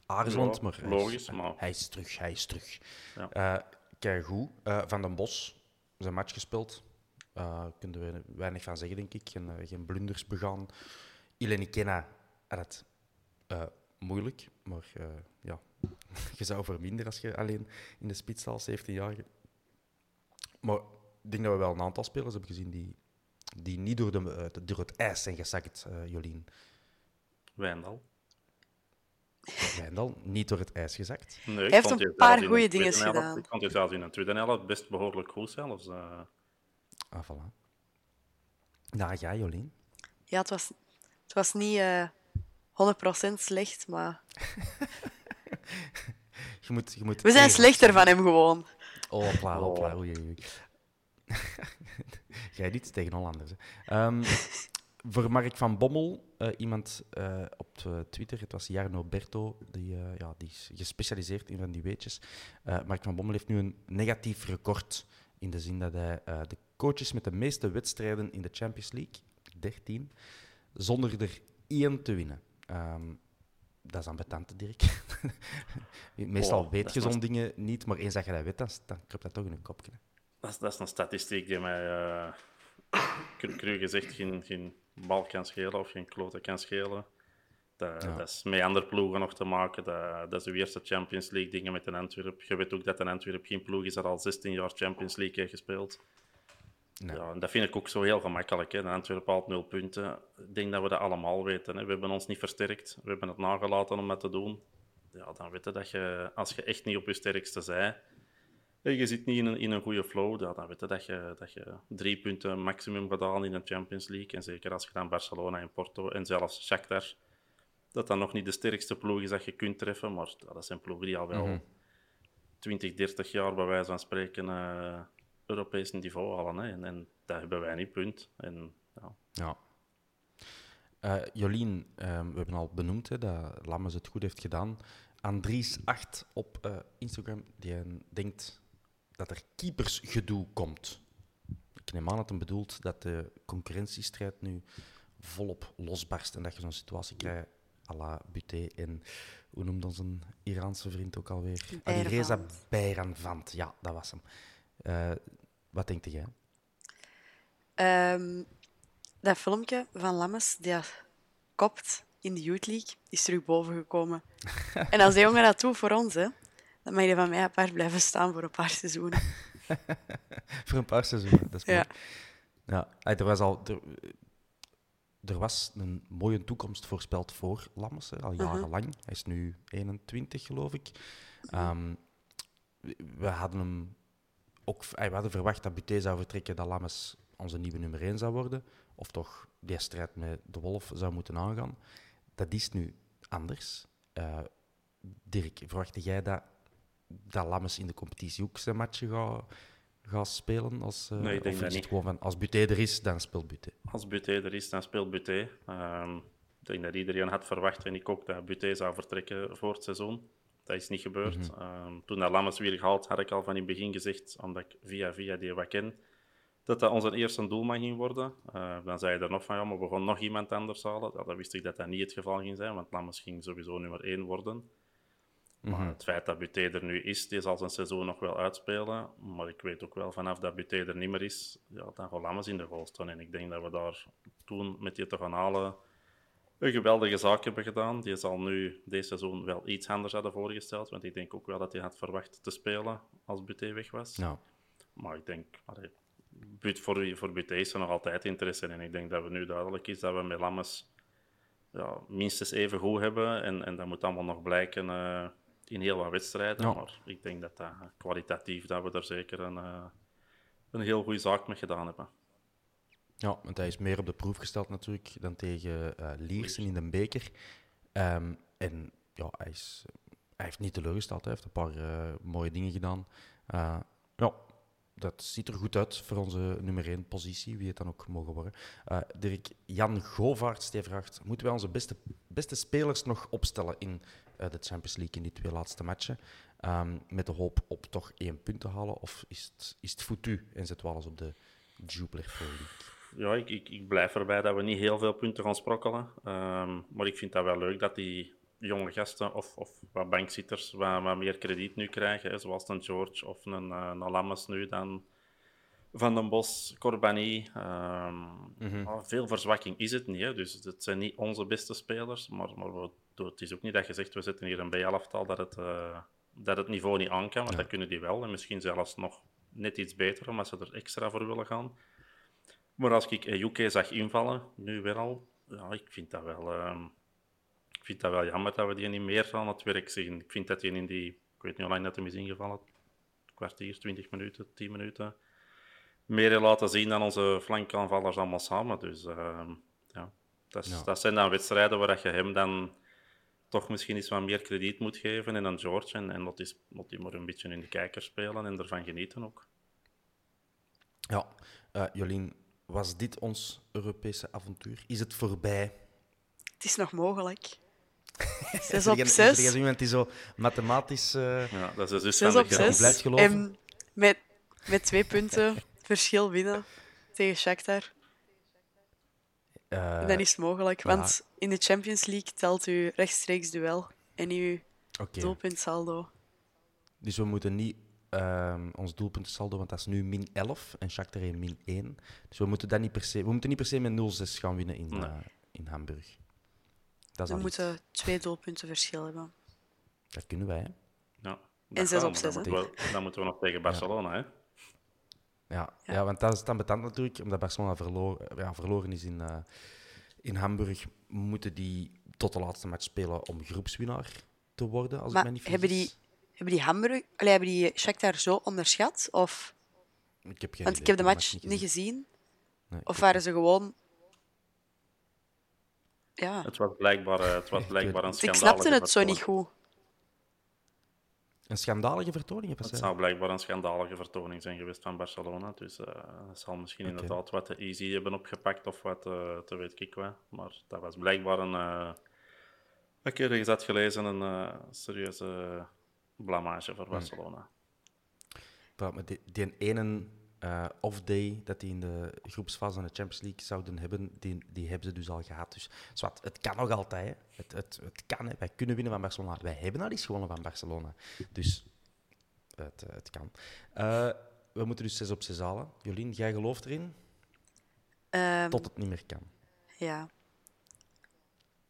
aarzelend, maar, logisch, hij, maar hij is terug. Hij is terug. Ja. Uh, kijk goed. Uh, van den Bos, zijn match gespeeld. Uh, kunnen we weinig van zeggen, denk ik. Geen, geen blunders begaan. Ileni Kenna had het moeilijk, maar ja, [LAUGHS] je zou verminderen als je alleen in de spits staat, 17 jaar. Maar ik denk dat we wel een aantal spelers hebben gezien die, die niet door, de, door het ijs zijn gezakt, Jolien. Wijndal. Wijndal, niet door het ijs gezakt. Nee, Hij heeft een paar goede dingen gedaan. Ik vond het zelfs in een tweede helft best behoorlijk goed zelfs. Uh... Ah, voilà. Nou, ja, Jolien? Ja, het was, het was niet uh, eh, 100% slecht, maar... [LAUGHS] je moet, je moet We zijn slechter van hem gewoon. Oh, hopla, hopla. Oh. Oei, oei. [LAUGHS] Jij niet tegen Hollanders. Um, [LAUGHS] voor Mark van Bommel, uh, iemand uh, op Twitter, het was Jarno Berto, die, uh, ja, die is gespecialiseerd in van die weetjes. Mark van Bommel heeft nu een negatief record in de zin dat hij de coaches met de meeste wedstrijden in de Champions League, 13, zonder er één te winnen. Um, dat is ambetant, Dirk. [LAUGHS] Meestal oh, weet je zo'n dingen niet, maar eens dat je dat weet, dan, dan kruipt dat toch in je kopje. Dat is, dat is een statistiek die mij, [COUGHS] uh, cru gezegd, geen, geen bal kan schelen of geen klote kan schelen. Dat, dat, is met andere ploegen nog te maken. Dat, dat is de eerste Champions League dingen met een Antwerp. Je weet ook dat een Antwerp geen ploeg is dat al 16 jaar Champions League heeft gespeeld. Ja, en dat vind ik ook zo heel gemakkelijk. Hè. De Antwerpen haalt nul punten. Ik denk dat we dat allemaal weten. Hè. We hebben ons niet versterkt. We hebben het nagelaten om dat te doen. Ja, dan weet je dat je, als je echt niet op je sterkste zij, en je zit niet in een, in een goede flow, ja, dan weet je dat, je dat je drie punten maximum gedaan in de Champions League. En zeker als je dan Barcelona en Porto en zelfs Shakhtar, dat dan nog niet de sterkste ploeg is dat je kunt treffen. Maar dat zijn ploegen die al wel mm 20, 30 jaar bij wijze van spreken... Uh, Europees niveau halen. Hè. En, en, dat hebben wij niet, punt. En, ja. ja. Uh, Jolien, um, we hebben al benoemd hè, dat Lammers het goed heeft gedaan. Andries8 op uh, Instagram, die denkt dat er keepersgedoe komt. Ik neem aan dat hij bedoelt dat de concurrentiestrijd nu volop losbarst en dat je zo'n situatie krijgt à la Buté en hoe noemt onze Iraanse vriend ook alweer? Alireza Bayranvand. Ja, dat was hem. Uh, wat denk jij? Um, dat filmpje van Lammes, die kopt in de Youth League, is terug boven gekomen. [LAUGHS] en als die jongen dat doet voor ons, hè, dan mag je van mij apart blijven staan voor een paar seizoenen. [LAUGHS] voor een paar seizoenen, dat is mooi. Ja. ja er was al... Er, er was een mooie toekomst voorspeld voor Lammes, al mhm. jarenlang. Uh -huh. Hij is nu 21, geloof ik. Um, we hadden hem ook, we hadden verwacht dat Buté zou vertrekken, dat Lammes onze nieuwe nummer 1 zou worden. Of toch die strijd met de Wolf zou moeten aangaan. Dat is nu anders. Uh, Dirk, verwachtte jij dat, dat Lammes in de competitie ook zijn matchen gaat, gaat spelen? Als, uh, nee, ik denk dat niet. Gewoon van, als Buté er is, dan speelt Buté. Als Buté er is, dan speelt Buté. Um, ik denk dat iedereen had verwacht, en ik ook, dat Buté zou vertrekken voor het seizoen. Dat is niet gebeurd. Mm -hmm. toen dat Lammers weer gehaald, had ik al van in het begin gezegd, omdat ik via via die wat ken, dat dat onze eerste doelman ging worden. Uh, dan zei je er nog van, ja, maar we gaan nog iemand anders halen. Ja, dan wist ik dat dat niet het geval ging zijn, want Lammers ging sowieso nummer één worden. Maar mhm. het feit dat Buté er nu is, die zal zijn seizoen nog wel uitspelen. Maar ik weet ook wel, vanaf dat Buté er niet meer is, ja, dan gaan Lammers in de goal staan. En ik denk dat we daar toen met die te gaan halen een geweldige zaak hebben gedaan. Die zal nu deze seizoen wel iets anders hadden voorgesteld. Want ik denk ook wel dat hij had verwacht te spelen als Buté weg was. Ja. Maar ik denk, allee, voor, voor Buté is er nog altijd interesse in. En ik denk dat we nu duidelijk is dat we met Lammes ja, minstens even goed hebben. En, en dat moet allemaal nog blijken uh, in heel wat wedstrijden. Maar ik denk dat dat kwalitatief, dat we er zeker een, uh, een heel goede zaak mee gedaan hebben. Ja, want hij is meer op de proef gesteld natuurlijk dan tegen uh, Liersen in de beker. Um, en ja, hij, is, hij heeft niet teleurgesteld. Hij heeft een paar uh, mooie dingen gedaan. Uh, ja, dat ziet er goed uit voor onze nummer 1 positie, wie het dan ook mogen worden. Uh, Dirk, Jan Govaerts die vraagt, moeten wij onze beste, beste spelers nog opstellen in uh, de Champions League in die twee laatste matchen. Um, met de hoop op toch één punt te halen? Of is het, is het foutu en zit alles op de Jupiler Pro League? Ja, ik, ik, ik, blijf erbij dat we niet heel veel punten gaan sprokkelen. Um, maar ik vind dat wel leuk dat die jonge gasten of, of wat bankzitters wat, wat meer krediet nu krijgen. Hè, zoals een George of een, uh, een Lammes nu dan van den Bos, Corbani. Um, mm -hmm. veel verzwakking is het niet. Hè. Dus het zijn niet onze beste spelers. Maar, maar we, het is ook niet dat je zegt, we zitten hier een B-elftal dat het, uh, dat het niveau niet aan kan. Want ja. dat kunnen die wel. En misschien zelfs nog net iets beter, omdat ze er extra voor willen gaan. Maar als ik UK zag invallen, nu weer al, ja, ik vind dat wel... Uh, ik vind dat wel jammer dat we die niet meer aan het werk zien. Ik vind dat die in die, ik weet niet hoe lang dat hem is ingevallen, kwartier, 20 minuten, 10 minuten, meer laten zien dan onze flankaanvallers allemaal samen. Dus uh, ja, dat, is, ja. dat, zijn dan wedstrijden waar je hem dan toch misschien iets wat meer krediet moet geven. En dan George. En, en dat is, moet hij maar een beetje in de kijker spelen en ervan genieten ook. Ja, uh, Jolien, was dit ons Europese avontuur? Is het voorbij? Het is nog mogelijk. [LAUGHS] Zes op zes. Er is iemand die zo mathematisch... Uh, ja, dat is dus zes op zes. blijft geloven. En met, met twee punten verschil winnen tegen Shakhtar. Uh, dat is mogelijk, want in de Champions League telt u rechtstreeks duel en uw okay. doelpuntsaldo. Dus we moeten niet um, ons doelpuntensaldo, want dat is nu min 11 en Shakhtar heeft min 1. Dus we moeten, dat niet per se, we moeten niet per se met 0-6 gaan winnen in, Nee. uh, in Hamburg. Dat is We moeten iets. twee doelpunten verschil hebben. Dat kunnen wij, hè? Ja, En dat zes kan, op zes, Dan hè? moeten, we, dan moeten we nog tegen Barcelona, hè? Ja, ja. Ja. want dat is dan betand natuurlijk, omdat Barcelona verloor, ja, verloren is in, uh, in Hamburg, moeten die tot de laatste match spelen om groepswinnaar te worden, als ik me niet hebben die, hebben die Hamburg, allee, hebben die Shakhtar zo onderschat? Of, Ik heb geen want ik heb de match niet gezien. Nee, Of waren ze gewoon... Ja, Het was blijkbaar, eh, het was [LAUGHS] blijkbaar een Dus ik snapte het zo niet goed. Een schandalige vertoning, Het zou blijkbaar een schandalige vertoning zijn geweest van Barcelona. Dus dat zal misschien Oké. inderdaad wat te easy hebben opgepakt of wat eh, te weet ik wat. Maar dat was blijkbaar een. eh ik heb ergens had gelezen, een eh, serieuze blamage Hmm. voor Barcelona. Praat met die, die ene eh, off-day dat die in de groepsfase van de Champions League zouden hebben, die, die hebben ze dus al gehad. Dus zwart, het kan nog altijd. Hè. Het, het, het kan, hè. wij kunnen winnen van Barcelona. Wij hebben al eens gewonnen van Barcelona. Dus het, eh, het kan. Eh, we moeten dus 6 op 6 halen. Jolien, jij gelooft erin? Ehm, Tot het niet meer kan. Ja.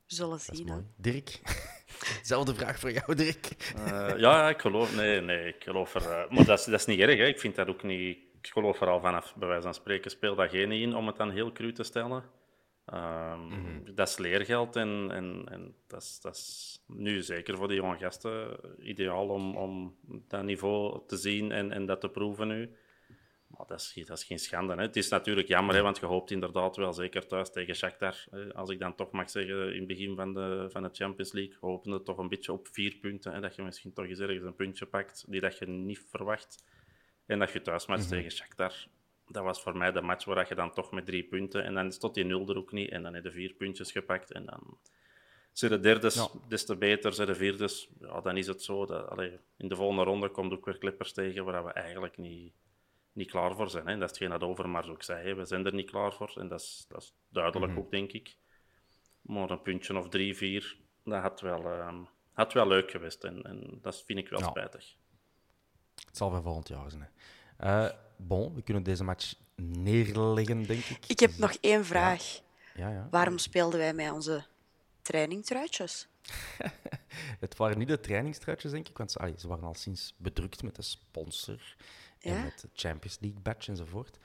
We zullen Dat is zien. mooi. Dirk? [LAUGHS] Zelfde vraag voor jou, Dirk. Eh, ja, ja, ik geloof. Nee, nee, ik geloof er. maar dat is, dat is niet erg. Hè. Ik vind dat ook niet. Ik geloof er al vanaf, bij wijze van spreken, speel dat geen in om het dan heel cru te stellen. Ehm, Dat is leergeld en, en, en dat, is, dat is nu zeker voor die jonge gasten ideaal om, om dat niveau te zien en, en dat te proeven nu. Maar dat is, dat is geen schande. Hè. Het is natuurlijk jammer, hè, want je hoopt inderdaad wel, zeker thuis tegen Shakhtar, hè, als ik dan toch mag zeggen, in het begin van de, van de Champions League, hopen we toch een beetje op vier punten. Hè, dat je misschien toch eens ergens een puntje pakt die dat je niet verwacht. En dat je thuis matcht tegen Shakhtar. Dat was voor mij de match waar je dan toch met drie punten, en dan is tot die nul er ook niet, en dan heb je vier puntjes gepakt. En dan zijn de derdes, Ja. des te beter, zijn de vierdes. Ja, dan is het zo. Dat, allee, in de volgende ronde komt ook weer Clippers tegen waar we eigenlijk niet, niet klaar voor zijn. Hè. Dat is hetgeen dat Overmars ook zei. Hè. We zijn er niet klaar voor. En dat is, dat is duidelijk ook, denk ik. Maar een puntje of drie, vier, dat had wel, ehm, had wel leuk geweest. En, en dat vind ik wel Ja. spijtig. Het zal voor volgend jaar zijn. Eh, bon, we kunnen deze match neerleggen, denk ik. Ik heb nog één vraag. Ja, ja. Waarom speelden wij met onze trainingtruitjes? [LAUGHS] Het waren niet de trainingstruitjes, denk ik, want ze, allee, ze waren al sinds bedrukt met de sponsor en met de Champions League badge enzovoort.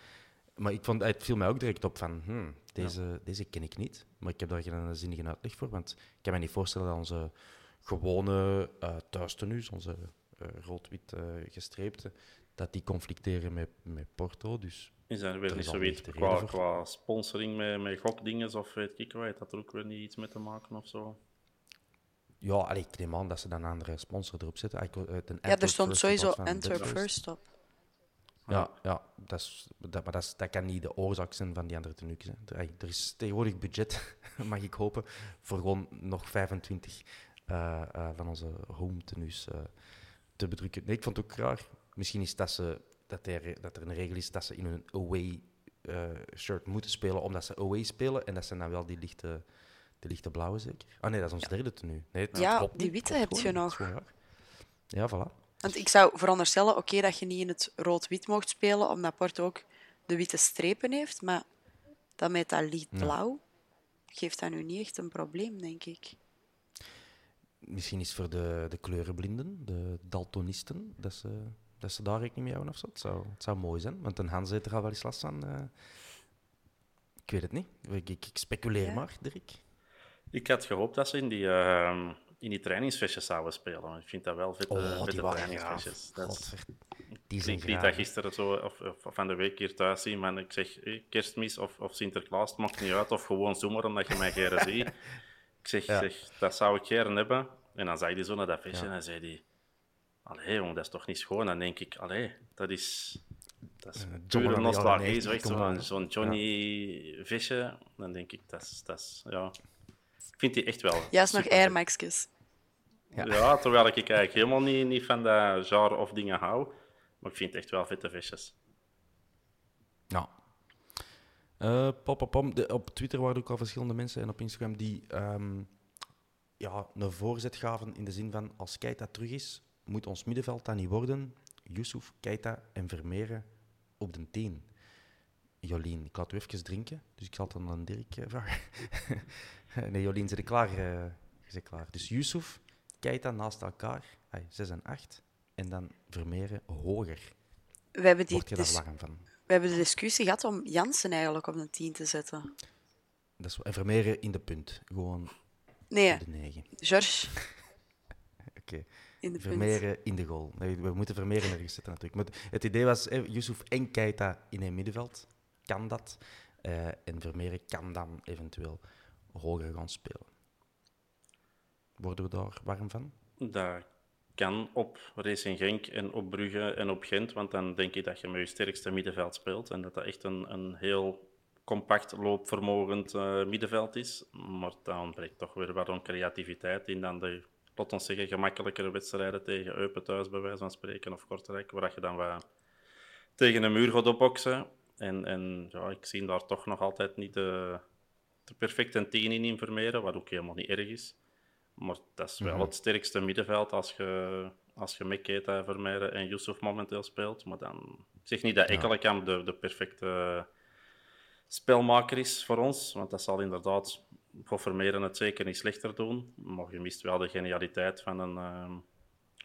Maar ik vond, het viel mij ook direct op van, hmm, deze, deze ken ik niet. Maar ik heb daar geen zinnige uitleg voor, want ik kan me niet voorstellen dat onze gewone uh, thuistenues, onze uh, rood-wit uh, gestreepte, dat die conflicteren met, met Porto. Dus Is dat Er weer niet zoiets lichte qua, voor. qua sponsoring met, met gokdingen of weet ik wat? Dat er ook weer niet iets mee te maken of zo? ja, allee, ik neem aan dat ze dan een andere sponsor erop zetten. Ik, uh, Ja, er stond sowieso Antwerp First op. Ja, ja dat, is, dat, maar dat, is, dat kan niet de oorzaak zijn van die andere tenues. hè. Er, er is tegenwoordig budget, [LAUGHS] mag ik hopen, voor gewoon nog 25 eh, eh, van onze home tenues eh, te bedrukken. Nee, ik vond het ook raar. Misschien is dat, ze, dat, er, dat er een regel is dat ze in hun away eh, shirt moeten spelen, omdat ze away spelen. En dat zijn dan wel die lichte, die lichte blauwe zeker. Ah nee, dat is ons derde tenue. Nee, het Ja, klopt die witte heb je nog. Ja, voilà. Want ik zou veronderstellen, oké, dat je niet in het rood-wit mocht spelen, omdat Porto ook de witte strepen heeft, maar dat met dat lichtblauw geeft dat nu niet echt een probleem, denk ik. Misschien is het voor de, de kleurenblinden, de daltonisten, dat ze, dat ze daar rekening mee houden of zo. Het zou, het zou mooi zijn, want een Hans heeft er al wel eens last van. eh. ik weet het niet. Ik, ik, ik speculeer Ja. maar, Dirk. Ik had gehoopt dat ze in die, ehm in die trainingsfestjes zouden spelen. Ik vind dat wel vette, Oh, vette graaf. trainingsfestjes. Dat Die zijn Ik liet dat gisteren zo, of, of van de week hier thuis zien, maar ik zeg eh, kerstmis of, of Sinterklaas, het maakt niet uit, of gewoon zomaar omdat je mij geren ziet. [LAUGHS] Ik zeg, Ja. zeg, dat zou ik geren hebben. En dan zag hij zo naar dat visje en dan zei hij, allee jongen, dat is toch niet schoon? Dan denk ik, allee, dat is, dat is Eh, pure nostalgie, 90, zo echt zo'n aan. zo'n Johnny visje. Dan denk ik, dat is, dat is, ja... Ik vind die echt wel Juist nog super Air. Maxjes. Ja. Ja, terwijl ik eigenlijk helemaal niet, niet van dat genre of dingen hou. Maar ik vind het echt wel vette visjes. Ja. Pop, pop, pop. De- op Twitter waren ook al verschillende mensen en op Instagram die ehm, ja, een voorzet gaven in de zin van als Keita terug is, moet ons middenveld dat niet worden. Yusuf, Keita en Vermeeren op de 10. Jolien, ik laat u even drinken, dus ik zal het dan aan Dirk eh, vragen. [LAUGHS] nee, Jolien, zit je klaar? je zit klaar. Dus Yusuf, Keita naast elkaar, 6 en 8. En dan Vermeeren hoger. We hebben, die Word je daar dis- warm van? We hebben de discussie gehad om Jansen eigenlijk op een 10 te zetten. Dat is, en Vermeeren in de punt. Gewoon Nee, op de 9. George [LAUGHS] Oké. in de punt. Vermeeren in de goal. We moeten Vermeeren ergens zetten natuurlijk. Maar het idee was, eh, Yusuf en Keita in een middenveld. Kan dat? Eh, en Vermeeren kan dan eventueel hoger gaan spelen. Worden we daar warm van? Dat kan op Racing Genk en op Brugge en op Gent, want dan denk ik dat je met je sterkste middenveld speelt en dat dat echt een, een heel compact, loopvermogend eh, middenveld is. Maar dan ontbreekt toch weer wat aan creativiteit in dan de, laat ons zeggen, gemakkelijkere wedstrijden tegen Eupen thuis, bij wijze van spreken, of Kortrijk, waar je dan wat tegen een muur gaat opboksen. En, en ja, ik zie daar toch nog altijd niet de, de perfecte 10 in in Vermeeren, wat ook helemaal niet erg is. Maar dat is wel het sterkste middenveld als je, als je met Keita, Vermeeren en Yusuf momenteel speelt. Maar dan ik zeg niet dat Ekkelenkamp de, de perfecte spelmaker is voor ons. Want dat zal inderdaad voor Vermeeren het zeker niet slechter doen. Maar je mist wel de genialiteit van een, ehm,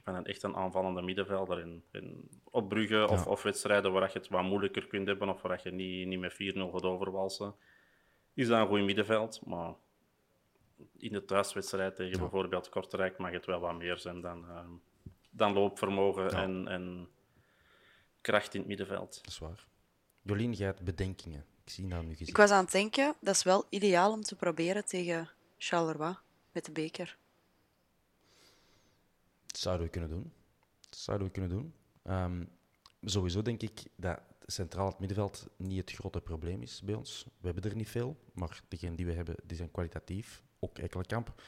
van een echt een aanvallende middenvelder. In, in, op Brugge of, of wedstrijden waar je het wat moeilijker kunt hebben of waar je niet, niet met 4-0 gaat overwalsen, is dat een goed middenveld. Maar in de thuiswedstrijd tegen bijvoorbeeld Kortrijk mag het wel wat meer zijn dan, ehm, dan loopvermogen en, en kracht in het middenveld. Dat is waar. Jolien, jij hebt bedenkingen. Ik zie nou nu gezien. Ik was aan het denken, dat is wel ideaal om te proberen tegen Charleroi met de beker. Dat zouden we kunnen doen. Dat zouden we kunnen doen. Ehm, sowieso denk ik dat centraal het middenveld niet het grote probleem is bij ons. We hebben er niet veel, maar degenen die we hebben, die zijn kwalitatief. Ook Ekkelenkamp.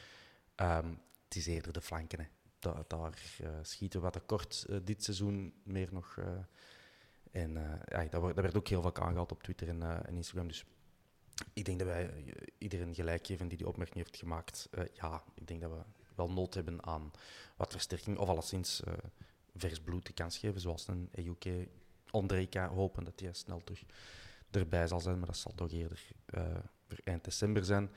Ehm het is eerder de flanken. Daar eh, schieten we wat tekort eh, dit seizoen meer nog. eh. en ja, dat, wordt- dat werd ook heel vaak aangehaald op Twitter en, en Instagram. Dus ik denk dat wij iedereen gelijk geven die die opmerking heeft gemaakt. Ja, ik denk dat we wel nood hebben aan wat versterking, of alleszins vers bloed de kans geven, zoals een EUK Ondrejka, hopen dat hij snel terug erbij zal zijn, maar dat zal toch eerder voor eind december zijn.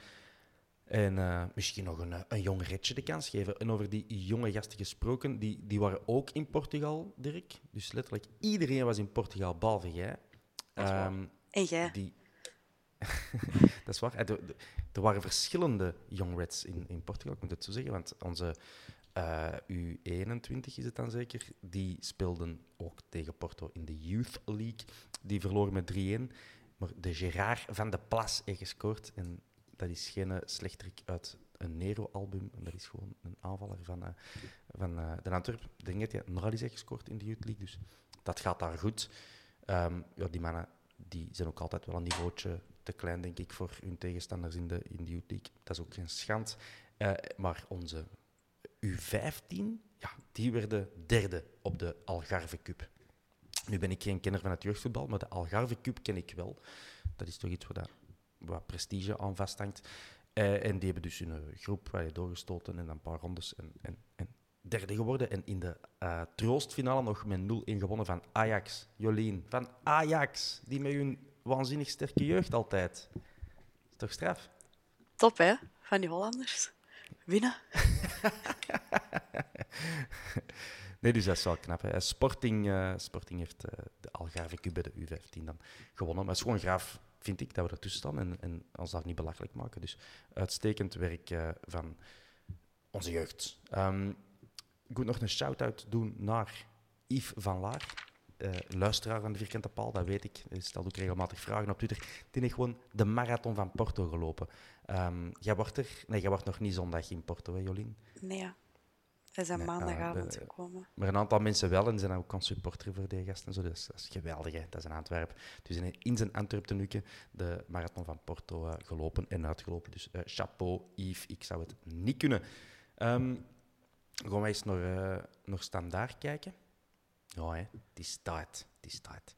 En eh, misschien nog een, eh, een jong Retje de kans geven. En over die jonge gasten gesproken, die, die waren ook in Portugal, Dirk. Dus letterlijk iedereen was in Portugal, behalve jij. Dat is waar. Ehm, En jij? die... [LAUGHS] dat is waar. Eh, Er, waren verschillende Young Reds in, in Portugal, ik moet het zo zeggen. Want onze eh, U21 is het dan zeker, die speelden ook tegen Porto in de Youth League. Die verloren met 3-1. Maar de Gerard van de Plas heeft gescoord. En dat is geen eh, slechterik uit een Nero-album. Dat is gewoon een aanvaller van, eh, van eh, de Antwerp. Ik denk dat hij nogal heeft gescoord in de Youth League. Dus dat gaat daar goed. Ehm, ja, die mannen die zijn ook altijd wel een niveautje te klein, denk ik, voor hun tegenstanders in de, in de Youth League. Dat is ook geen schand. Maar onze U15, ja, die werden derde op de Algarve Cup. Nu ben ik geen kenner van het jeugdvoetbal, maar de Algarve Cup ken ik wel. Dat is toch iets dat, wat prestige aan vasthangt. Uh, en die hebben dus hun groep waar je doorgestoten en dan een paar rondes en, en, en derde geworden. En in de uh, troostfinale nog met 0-1 gewonnen van Ajax. Jolien, van Ajax, die met hun waanzinnig sterke jeugd altijd. Is toch straf? Top, hè? Van die Hollanders. Winnen. [LAUGHS] nee, dus dat is wel knap. Hè. Sporting, uh, Sporting heeft uh, de Algarve Cup bij de U15 dan gewonnen. Maar het is gewoon graaf, vind ik, dat we ertussen staan en, en ons daar niet belachelijk maken. Dus uitstekend werk uh, van onze jeugd. Um, ik moet nog een shout-out doen naar Yves van Laar. Uh, luisteraar van de Vierkante Paal, dat weet ik. Hij stelt ook regelmatig vragen op Twitter. Die heeft gewoon de marathon van Porto gelopen. Um, jij wordt er... Nee, jij wordt nog niet zondag in Porto, hè, Jolien? Nee, ja. Hij is aan maandagavond uh, gekomen. Maar een aantal mensen wel en zijn ook een supporter voor de gasten. Zo, dus dat is geweldig, hè. dat is een Antwerp. Dus in zijn Antwerp de marathon van Porto uh, gelopen en uitgelopen. Dus chapeau, Yves, ik zou het niet kunnen. Um, gaan we eens naar, uh, naar standaard kijken. Ja, hè. die staat. Die staat.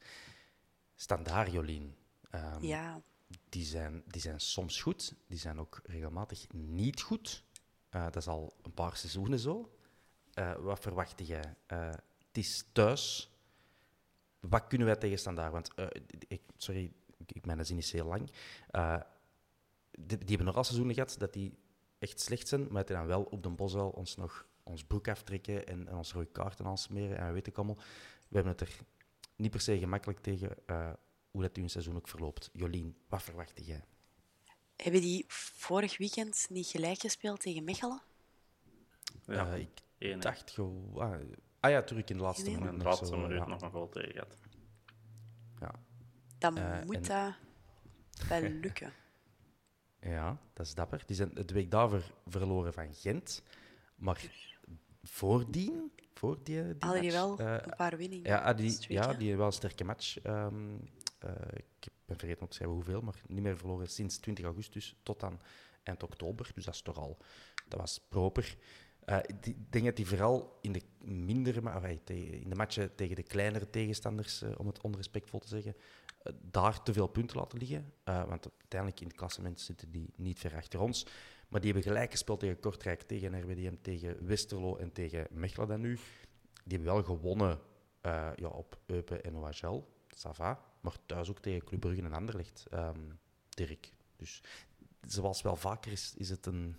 Standaard, Jolien. Um, ja. Die zijn, die zijn soms goed, die zijn ook regelmatig niet goed. Uh, dat is al een paar seizoenen zo. Uh, wat verwacht jij? het is thuis. Wat kunnen wij tegen standaard? Want, ik, sorry, ik, mijn zin is heel lang. Die, die, hebben nog al seizoenen gehad dat die echt slecht zijn, maar dat die dan wel op de Boswel ons nog ons broek aftrekken en, en ons rode kaarten aansmeren en weet ik allemaal. We hebben het er niet per se gemakkelijk tegen uh, hoe dat uw seizoen ook verloopt. Jolien, wat verwacht jij? Hebben die vorig weekend niet gelijk gespeeld tegen Mechelen? Ja, uh, ik Eén, dacht gewoon... Ah, ah, ja, terug in de laatste minuut. In de laatste minuut ja. nog een goal tegen. Ja. Dan uh, moet en... dat wel [LAUGHS] lukken. Ja, dat is dapper. Die zijn het week daarvoor verloren van Gent. Maar voordien, voor die, die Hadden die wel uh, een paar winningen? Ja, die, ja, die wel een sterke match. Um, uh, ik ben vergeten op te schrijven hoeveel, maar niet meer verloren sinds 20 augustus tot aan eind oktober. Dus dat is toch al, dat was proper. Uh, ik denk dat die vooral in de mindere, maar in de matchen tegen de kleinere tegenstanders, uh, om het onrespectvol te zeggen, uh, daar te veel punten laten liggen. want uiteindelijk in het klassement zitten die niet ver achter ons. Maar die hebben gelijk gespeeld tegen Kortrijk, tegen RWDM, tegen Westerlo en tegen Mechelen dan nu. Die hebben wel gewonnen ja, op Eupen en OHL. Sava. Maar thuis ook tegen Club Brugge en Anderlecht, um, Dirk. Dus zoals wel vaker is, is het een,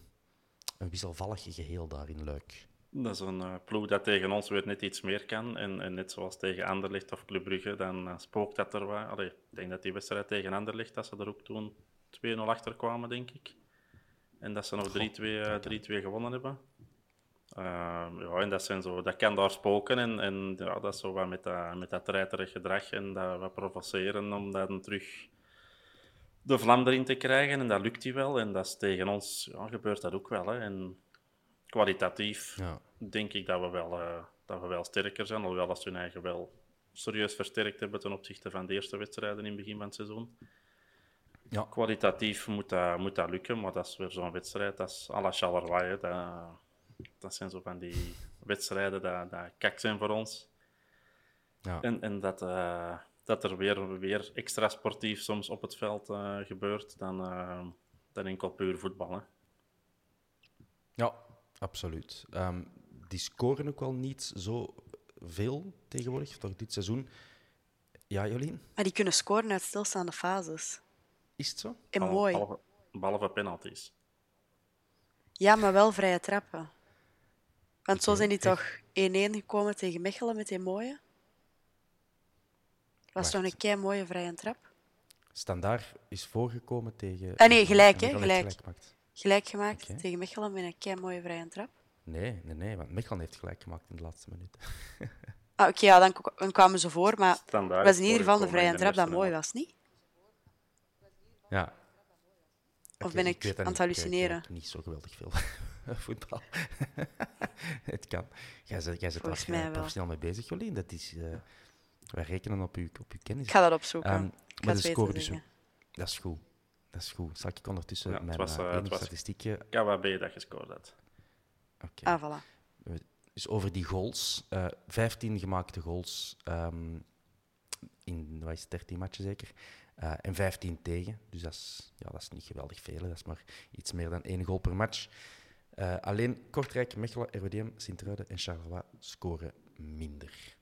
een wisselvallig geheel daar in Luik. Dat is een uh, ploeg dat tegen ons weer net iets meer kan. En, en net zoals tegen Anderlecht of Club Brugge, dan uh, spookt dat er wat. Allee, ik denk dat die wedstrijd tegen Anderlecht, dat ze er ook toen 2-0 achter kwamen, denk ik. En dat ze nog 3-2 uh, gewonnen hebben. Uh, ja, en dat, zijn zo, dat kan daar spoken. En, en ja, dat is zo wat met dat, met dat gedrag en dat we provoceren om dan terug de vlam erin te krijgen. En dat lukt hij wel. En dat is tegen ons ja, gebeurt dat ook wel. Hè. En kwalitatief ja. denk ik dat we, wel, uh, dat we wel sterker zijn. Alhoewel dat ze hun eigen wel serieus versterkt hebben ten opzichte van de eerste wedstrijden in het begin van het seizoen. Ja. Kwalitatief moet dat, moet dat lukken, maar dat is weer zo'n wedstrijd. Dat is à la Charleroi. Dat, dat zijn zo van die wedstrijden dat, dat kak zijn voor ons. Ja. En, en dat, uh, dat er weer, weer extra sportief soms op het veld uh, gebeurt dan, uh, dan enkel puur voetballen. Ja, absoluut. Um, die scoren ook wel niet zo veel tegenwoordig, toch dit seizoen. Ja, Jolien? Maar die kunnen scoren uit stilstaande fases. Is het zo? En mooi. Behalve, behalve penalties. Ja, maar wel vrije trappen. Want zo zijn die toch 1-1 gekomen tegen Mechelen met die mooie? Was toch een kei mooie vrije trap? Standaard is voorgekomen tegen. Ah nee, gelijk hè? Gelijk. Gelijk gemaakt, okay. tegen Mechelen met een kei mooie vrije trap. Nee, nee, nee, want Mechelen heeft gelijk gemaakt in de laatste minuut. ah, Oké, okay, ja, dan, dan, kwamen ze voor, maar het was in ieder geval de vrije trap dat mooi was, niet? Ja. Of ben ik, ik aan het hallucineren? Ik, niet zo geweldig veel [LAUGHS] voetbal. [LAUGHS] het kan. Jij zit, jij zit daar professioneel mee bezig, Jolien. Dat is, uh, wij rekenen op uw, op uw kennis. Ik ga dat opzoeken. Um, maar de score dus, dat is goed. Dat is goed. Zal ik ondertussen ja, mijn was, uh, statistiekje... Ja, waar ben je dat gescoord had? Okay. Ah, voilà. dus over die goals. Uh, 15 gemaakte goals um, in wat is 13 matchen zeker. Uh, en 15 tegen. Dus dat is, ja, dat is niet geweldig veel. Dat is maar iets meer dan één goal per match. Uh, alleen Kortrijk, Mechelen, RWDM, Sint-Truiden en Charleroi scoren minder.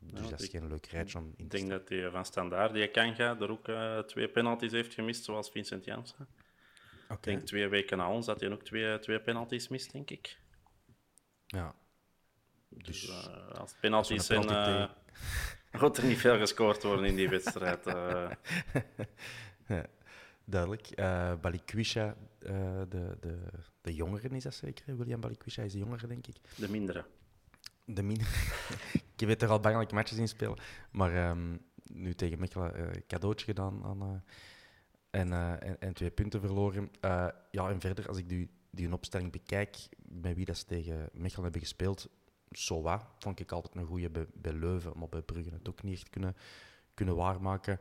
Dus dat is geen leuk rijtje om in te Ik denk dat hij van standaard, die kan gaan, er ook uh, twee penalties heeft gemist, zoals Vincent Janssen. Okay. Ik denk twee weken na ons dat hij ook twee, twee penalties mist, denk ik. Ja. Dus, dus uh, als penalties zijn, uh, gaat [LAUGHS] er niet veel gescoord worden in die wedstrijd. [LAUGHS] Ja, duidelijk. Uh, Balikwisha, de, de, de jongeren is dat zeker? William Balikwisha is de jongere, denk ik. De mindere. De mindere. [LAUGHS] ik weet er al bangelijk matches in spelen. Maar um, nu tegen Mechelen cadeautje gedaan aan, en, en, en, twee punten verloren. ja, en verder, als ik die, die opstelling bekijk, met wie dat ze tegen Mechelen hebben gespeeld, zo wat, vond ik altijd een goede bij, bij, Leuven, maar bij Brugge het ook niet echt kunnen, kunnen waarmaken.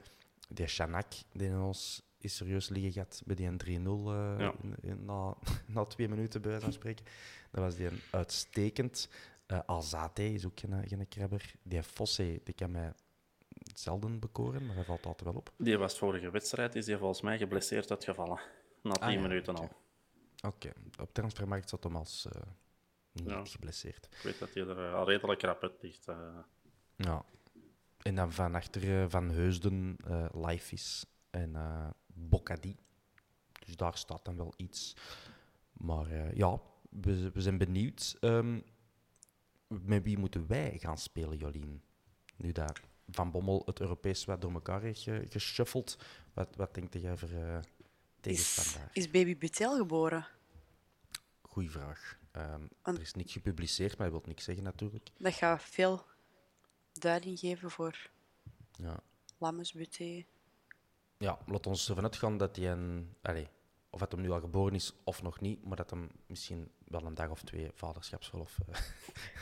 Die Chanak, die in ons is serieus liggen gehad bij die 3-0 uh, ja. na, [LAUGHS] na twee minuten bij van spreken. Dat was die een uitstekend. Uh, Alzate is ook geen, geen krabber. Die Fosse, die kan mij zelden bekoren, maar hij valt altijd wel op. Die was vorige wedstrijd, is hij volgens mij geblesseerd uitgevallen. Na 10 ah, ja, minuten okay. al. Oké, okay. op transfermarkt zat hem als uh, niet ja. geblesseerd. Ik weet dat hij er uh, al redelijk rap uit ligt. Uh. Ja. En dan van achter Van Heusden, Life is en Bocadi. Dus daar staat dan wel iets. Maar ja, we, we, zijn benieuwd. Um, met wie moeten wij gaan spelen, Jolien? Nu dat Van Bommel het Europees wat door elkaar heeft geshuffeld. Wat, wat denk jij voor tegenstander? Is, is Baby Butel geboren? Goeie vraag. Um, er is niks gepubliceerd, maar hij wil niks zeggen natuurlijk. Dat gaat veel duiding geven voor ja. Lammesbuté. Ja, laat ons ervan uitgaan dat hij een... Allez, of dat hem nu al geboren is of nog niet, maar dat hem misschien wel een dag of twee vaderschapsverlof uh,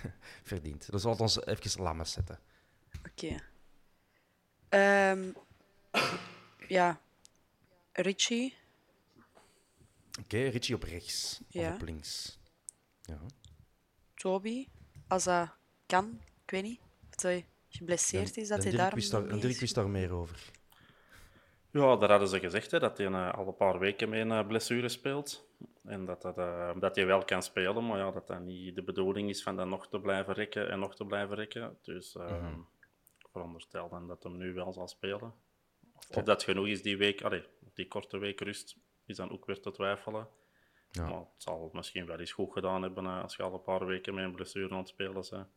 [LAUGHS] verdient. Dus laat ons even lammes zetten. Oké. Okay. Um, ja, Richie. Oké, okay, Richie op rechts. Ja. Of op links. Ja. Toby, als dat kan. Ik weet niet. Of hij geblesseerd is, dat hij daar... Een Dirk wist daar meer over. Ja, daar hadden ze gezegd hè, dat hij uh, al een paar weken mee een uh, blessure speelt. En dat, dat, uh, dat hij wel kan spelen, maar ja, dat dat niet de bedoeling is van dat nog te blijven rekken en nog te blijven rekken. Dus uh, mm -hmm. veronderstel dan dat hem nu wel zal spelen. Of, of dat genoeg is die week, allee, die korte week rust, is dan ook weer te twijfelen. Ja. Maar het zal misschien wel eens goed gedaan hebben als je al een paar weken met een blessure aan het spelen bent.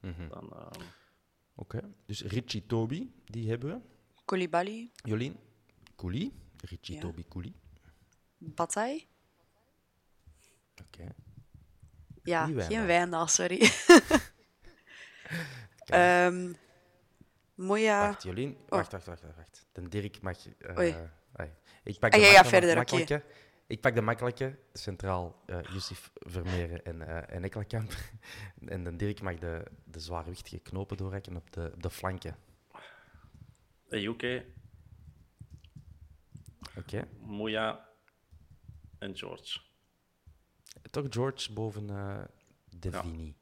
Mm -hmm. dan, uh... Oké, okay. dus Richie Toby, die hebben we. Koulibaly. Jolien. Kouli. Richie ja. Toby Kouli. Bataille. Oké. Okay. Ja, wijn geen wijndaal, sorry. [LAUGHS] um, Moja... Wacht, Jolien. Oh. Wacht, wacht, wacht, wacht. De Dirk mag... Uh, Oei. Ik pak ah, de verder. Okay. Ik pak de makkelijke, centraal uh, Justif Vermeeren en, uh, en Ekkelkamp. [LAUGHS] en de Dirk mag de, de zwaarwichtige knopen doorrekken op de, op de flanken. Oké. Okay. Moya en George. Toch George boven uh, Devini. Ja.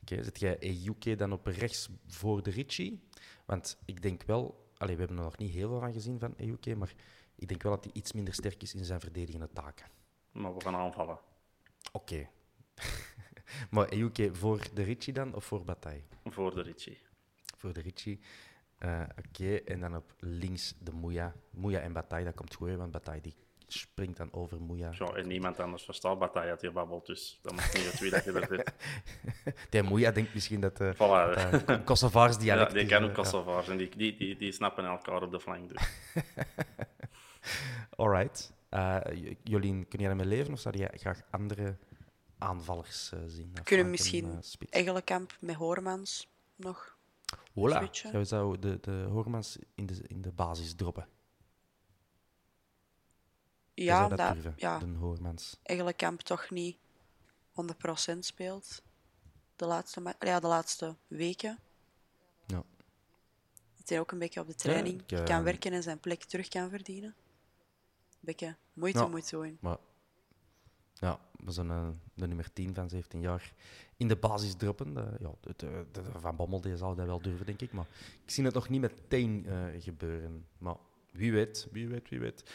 Oké, okay, zit jij EUK dan op rechts voor de Ritchie? Want ik denk wel... Allee, we hebben er nog niet heel veel van gezien van EUK, maar ik denk wel dat hij iets minder sterk is in zijn verdedigende taken. Maar we gaan aanvallen. Oké. Okay. [LAUGHS] maar EUK voor de Ritchie dan, of voor Bataille? Voor de Ritchie. Voor de Ritchie. Uh, Oké, okay. en dan op links de Moeja. Moeja en Bataille, dat komt goed, want Bataille die springt dan over Moeja. Ja, en niemand anders verstaat Bataille uit hier babbelt, dus dat moet niet het wie dat je er zit. [LAUGHS] Die Moeja denkt misschien dat uh, voilà. uh, Kosovaars [LAUGHS] dialect Ja, die kennen ook Kosovaars en die, die, die, die, snappen elkaar op de flank. Dus. [LAUGHS] Alright. Uh, Jolien, kun jij ermee leven of zou je graag andere aanvallers uh, zien? Kunnen misschien uh, Eggelenkamp met Hormans nog Voilà. Zou, zou de, de in de, in de basis droppen? Ja, dat, ja. de Hormans. Eggelenkamp toch niet 100% speelt. De laatste, ja, de laatste weken. Ja. Dat hij ook een beetje op de training ja, ik, kan werken en zijn plek terug kan verdienen beetje moeite ja, moet doen. Maar, ja, we zijn uh, de nummer 10 van 17 jaar in de basis droppen. De, ja, Van Bommel die zou dat wel durven, denk ik. Maar ik zie het nog niet meteen uh, gebeuren. Maar wie weet, wie weet, wie weet.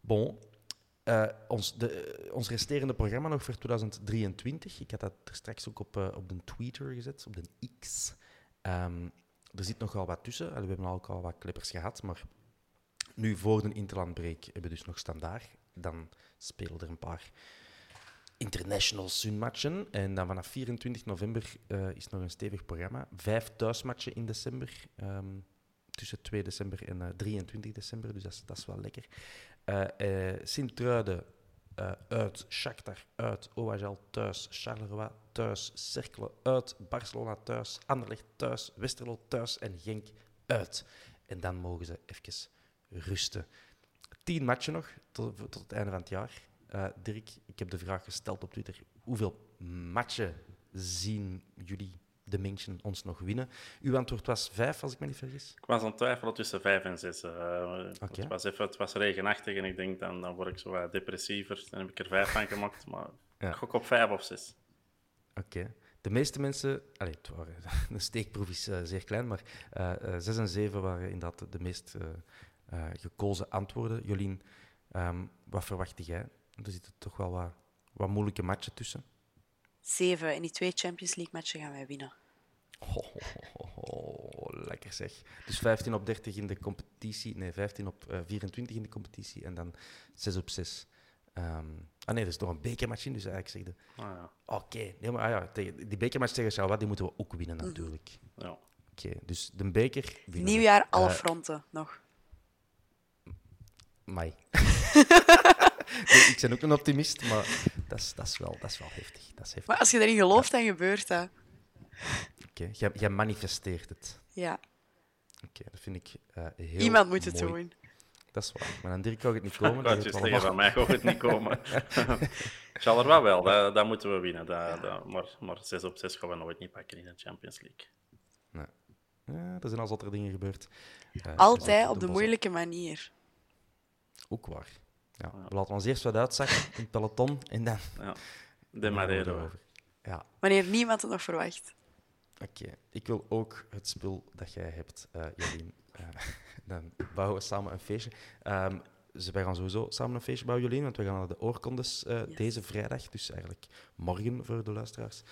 Bon. Uh, ons, de, ons resterende programma nog voor 2023. Ik had dat er straks ook op, op de Twitter gezet, op de X. Um, er zit nogal wat tussen. We hebben al al wat clippers gehad, maar nu voor de interlandbreak hebben we dus nog standaard. Dan spelen er een paar international Sun-matchen. En dan vanaf 24 november uh, is nog een stevig programma. Vijf thuismatchen in december. Um, tussen 2 december en uh, 23 december. Dus dat is, wel lekker. Uh, Sint-Truiden uit, Shakhtar uit, OHL thuis, Charleroi thuis, Cercle uit, Barcelona thuis, Anderlecht thuis, Westerlo thuis en Genk uit. En dan mogen ze even rusten. Tien matchen nog tot, tot het einde van het jaar. Uh, Dirk, ik heb de vraag gesteld op Twitter. Hoeveel matchen zien jullie, de Menschen, ons nog winnen? Uw antwoord was vijf, als ik me niet vergis. Ik was aan het twijfelen tussen vijf en zes. Uh, okay. het, was even, het was regenachtig en ik denk, dan, dan word ik zo wat depressiever. Dan heb ik er vijf van gemaakt, maar ja. ik gok op vijf of zes. Oké. Okay. De meeste mensen, allez, het waren, [LAUGHS] de steekproef is uh, zeer klein, maar zes en zeven waren inderdaad de meest gekozen antwoorden. Jolien, um, wat verwacht jij? Er zitten toch wel wat, wat moeilijke matchen tussen. Zeven. In die twee Champions League matchen gaan wij winnen. Oh, oh, oh, lekker zeg. Dus 15 op 30 in de competitie. Nee, 15 op uh, 24 in de competitie. En dan 6 op 6. Um, ah nee, er is nog een bekermatch in. Dus eigenlijk zeg je... Ah, ja. Oké. Okay. Nee, maar, ah, ja, tegen, die bekermatch tegen Charleroi, die moeten we ook winnen natuurlijk. Ja. Oké, okay, dus de beker... Nieuwjaar, alle uh, fronten nog. Mai. [LAUGHS] nee, ik ben ook een optimist, maar dat is, dat is, wel, dat is wel heftig. Dat is heftig. Maar als je erin gelooft, dan gebeurt dat. Oké, okay. jij, manifesteert het. Ja. Oké, okay, dat vind ik uh, heel Iemand moet het mooi. doen. Dat is waar. Maar aan Dirk kan het niet [LAUGHS] komen. Dat is tegen van mij gaat het niet [LAUGHS] komen. [LAUGHS] Zal er wel wel, dat, dat moeten we winnen. Dat, dat, maar, maar 6 op 6 gaan we nooit niet pakken in de Champions League. Nee. Ja, er zijn al zotter dingen gebeurd. Uh, Altijd op de moeilijke manier. Ook waar. Ja, we laten ons eerst wat uitzakken in het peloton en dan... Ja, de Madeira. over. Ja. Wanneer niemand het nog verwacht. Oké, ik wil ook het spul dat jij hebt, uh, Jolien. Uh, [LAUGHS] dan bouwen we samen een feestje. Um, dus wij gaan sowieso samen een feestje bouwen, Jolien, want we gaan naar de oorkondes uh, yes. deze vrijdag, dus eigenlijk morgen voor de luisteraars.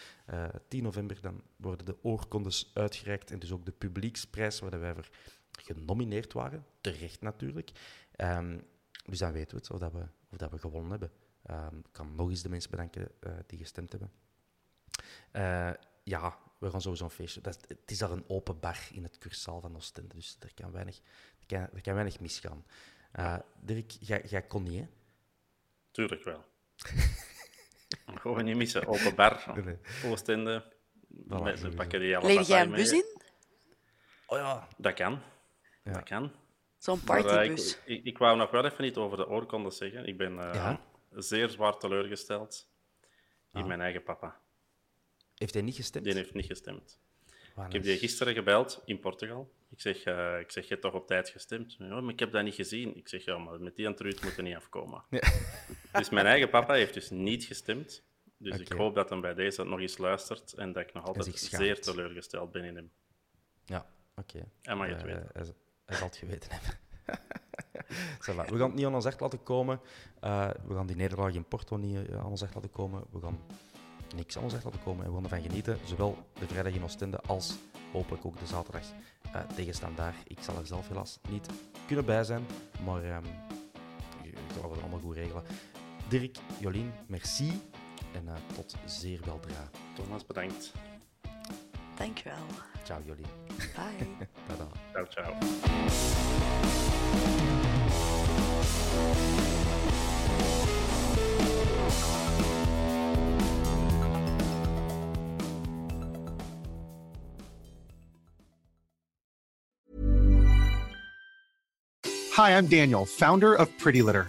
10 november dan worden de oorkondes uitgereikt en dus ook de publieksprijs waar wij voor genomineerd waren. Terecht natuurlijk. Um, dus dan weten we het, of dat we, of dat we gewonnen hebben. Um, ik kan nog eens de mensen bedanken uh, die gestemd hebben. Uh, ja, we gaan sowieso een feestje. Dat, het is daar een open bar in het cursaal van Oostende, dus er kan weinig, er kan, er kan weinig misgaan. Uh, Dirk, jij kon niet, hè? Tuurlijk wel. [LAUGHS] Gewoon niet missen. Open bar, nee. Oostende. Voilà, pakkerij Leeg jij een bus in? Oh ja. Dat kan. Ja. Dat kan. Zo'n partybus. Uh, ik, ik, ik, wou nog wel even niet over de oorkondes zeggen. Ik ben uh, ja? zeer zwaar teleurgesteld in ah. mijn eigen papa. Heeft hij niet gestemd? Die heeft niet gestemd. Wanneer? Ik heb die gisteren gebeld in Portugal. Ik zeg, uh, ik zeg, je hebt toch op tijd gestemd? Ja, maar ik heb dat niet gezien. Ik zeg, ja, maar met die antwoord moet er niet afkomen. Ja. [LAUGHS] Dus mijn eigen papa heeft dus niet gestemd. Dus okay. ik hoop dat hij bij deze nog eens luistert en dat ik nog altijd zeer teleurgesteld ben in hem. Ja, oké. Okay. Hij mag het weten. Hij zal geweten hebben. [LAUGHS] we gaan het niet aan ons echt laten komen. Uh, we gaan die nederlaag in Porto niet aan ons echt laten komen. We gaan niks aan ons echt laten komen. En we gaan ervan genieten. Zowel de vrijdag in Oostende als hopelijk ook de zaterdag uh, tegen Standaard. Ik zal er zelf helaas niet kunnen bij zijn. Maar um, gaan we het allemaal goed regelen. Dirk, Jolien, merci. En tot zeer weldra. Thomas, bedankt. Dankjewel. Ciao, Jolien. Bye. [LAUGHS] Tada. Ciao, ciao. Hi, I'm Daniel, founder of Pretty Litter.